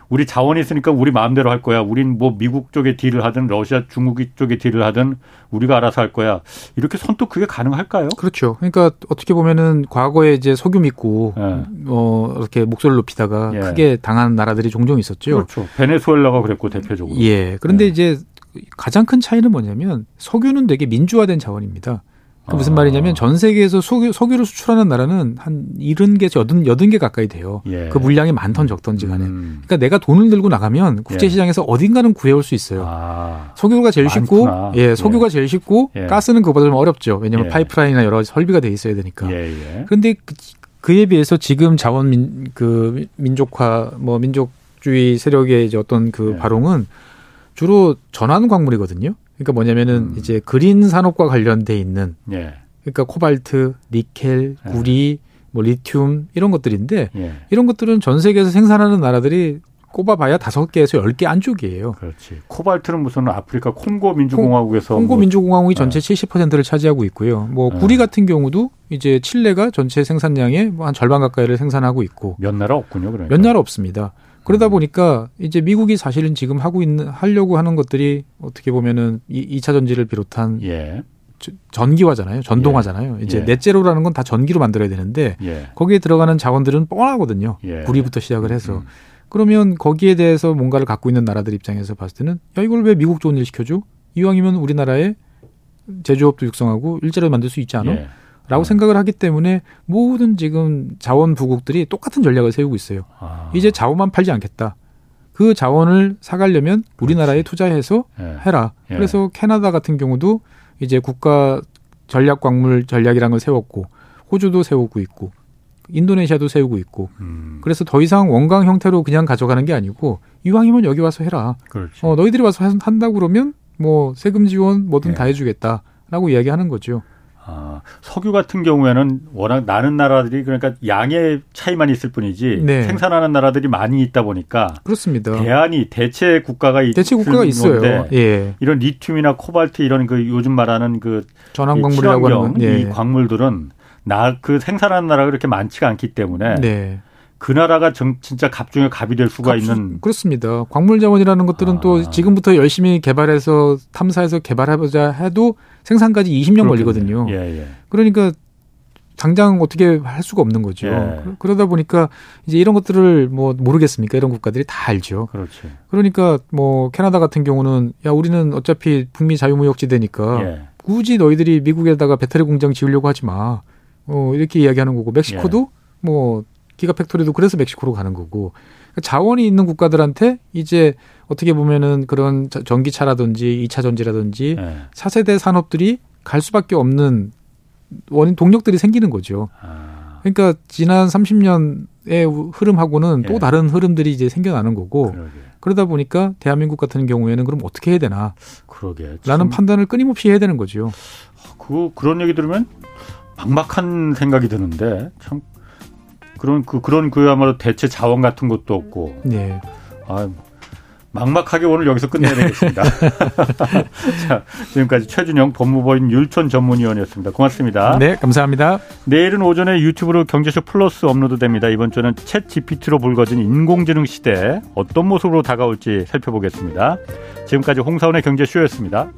우리 자원이 있으니까 우리 마음대로 할 거야. 우린 뭐 미국 쪽에 딜을 하든 러시아, 중국 쪽에 딜을 하든 우리가 알아서 할 거야. 이렇게 선뜻 그게 가능할까요? 그렇죠. 그러니까 어떻게 보면은 과거에 이제 석유 믿고 예. 어 이렇게 목소리를 높이다가 예. 크게 당한 나라들이 종종 있었죠. 그렇죠. 베네수엘라가 그랬고 대표적으로. 예. 그런데 예. 이제 가장 큰 차이는 뭐냐면 석유는 되게 민주화된 자원입니다. 그 무슨 말이냐면 전 세계에서 석유, 석유를 수출하는 나라는 한 70개, 여든, 여든 개 가까이 돼요. 예. 그 물량이 많던 적던지 간에. 음. 그러니까 내가 돈을 들고 나가면 국제시장에서 예. 어딘가는 구해올 수 있어요. 아. 석유가 제일 많구나. 쉽고, 예, 석유가 예. 제일 쉽고, 예. 가스는 그보다 좀 어렵죠. 왜냐하면 예. 파이프라인이나 여러 가지 설비가 돼 있어야 되니까. 예, 그런데 그, 그에 비해서 지금 자원 민, 그 민족화, 뭐 민족주의 세력의 이제 어떤 그 발용은 주로 전환 광물이거든요. 그러니까 뭐냐면은 음. 이제 그린 산업과 관련돼 있는 예. 그러니까 코발트, 니켈, 예. 구리, 예. 뭐 리튬 이런 것들인데 예. 이런 것들은 전 세계에서 생산하는 나라들이 꼽아봐야 다섯 개에서 열 개 안쪽이에요. 그렇지. 코발트는 무슨 아프리카 콩고 민주공화국에서 콩고 뭐 민주공화국이 전체 예. 70%를 차지하고 있고요. 뭐 예. 구리 같은 경우도 이제 칠레가 전체 생산량의 뭐 한 절반 가까이를 생산하고 있고 몇 나라 없군요. 그러니까. 몇 나라 없습니다. 그러다 보니까 이제 미국이 사실은 지금 하고 있는 하려고 하는 것들이 어떻게 보면은 이 2차 전지를 비롯한 예. 전기화잖아요. 전동화잖아요. 예. 이제 예. 넷제로라는 건 다 전기로 만들어야 되는데 예. 거기에 들어가는 자원들은 뻔하거든요. 예. 구리부터 시작을 해서. 음. 그러면 거기에 대해서 뭔가를 갖고 있는 나라들 입장에서 봤을 때는 야 이걸 왜 미국 좋은 일 시켜줘? 이왕이면 우리나라에 제조업도 육성하고 일자리 만들 수 있지 않아? 예. 라고 음. 생각을 하기 때문에 모든 지금 자원 부국들이 똑같은 전략을 세우고 있어요. 아. 이제 자원만 팔지 않겠다. 그 자원을 사가려면 우리나라에 투자해서 예. 해라. 예. 그래서 캐나다 같은 경우도 이제 국가 전략 광물 전략이라는 걸 세웠고 호주도 세우고 있고 인도네시아도 세우고 있고 음. 그래서 더 이상 원강 형태로 그냥 가져가는 게 아니고 이왕이면 여기 와서 해라. 그렇지. 어, 너희들이 와서 한다고 그러면 뭐 세금 지원 뭐든 예. 다 해주겠다라고 이야기하는 거죠. 아, 석유 같은 경우에는 워낙 나는 나라들이 그러니까 양의 차이만 있을 뿐이지 네. 생산하는 나라들이 많이 있다 보니까 그렇습니다. 대안이 대체 국가가 대체 국가가 있어요. 예. 이런 리튬이나 코발트 이런 그 요즘 말하는 그 전환 광물이라고 하는 예. 이 광물들은 나 그 생산하는 나라가 그렇게 많지가 않기 때문에 네. 그 나라가 정, 진짜 갑 중에 갑이 될 수가 갑수, 있는 그렇습니다. 광물 자원이라는 것들은 아. 또 지금부터 열심히 개발해서 탐사해서 개발해보자 해도 생산까지 20년 그렇겠네요. 걸리거든요. 예, 예. 그러니까 당장 어떻게 할 수가 없는 거죠. 예. 그러다 보니까 이제 이런 것들을 뭐 모르겠습니까? 이런 국가들이 다 알죠. 그렇죠. 그러니까 뭐 캐나다 같은 경우는 야 우리는 어차피 북미 자유무역지대니까 예. 굳이 너희들이 미국에다가 배터리 공장 지으려고 하지 마. 어 이렇게 이야기하는 거고 멕시코도 예. 뭐 기가팩토리도 그래서 멕시코로 가는 거고 자원이 있는 국가들한테 이제 어떻게 보면은 그런 전기차라든지 2차 전지라든지 네. 4세대 산업들이 갈 수밖에 없는 원인 동력들이 생기는 거죠. 아. 그러니까 지난 30년의 흐름하고는 예. 또 다른 흐름들이 이제 생겨나는 거고 그러게. 그러다 보니까 대한민국 같은 경우에는 그럼 어떻게 해야 되나? 그러게. 라는 판단을 끊임없이 해야 되는 거죠. 그 그런 얘기 들으면 막막한 생각이 드는데 참 그런 그 그런 그야말로 대체 자원 같은 것도 없고. 네. 아 막막하게 오늘 여기서 끝내야 되겠습니다. 자, 지금까지 최준영 법무법인 율촌 전문위원이었습니다. 고맙습니다. 네, 감사합니다. 내일은 오전에 유튜브로 경제쇼 플러스 업로드됩니다. 이번 주는 챗 GPT로 불거진 인공지능 시대 어떤 모습으로 다가올지 살펴보겠습니다. 지금까지 홍사원의 경제쇼였습니다.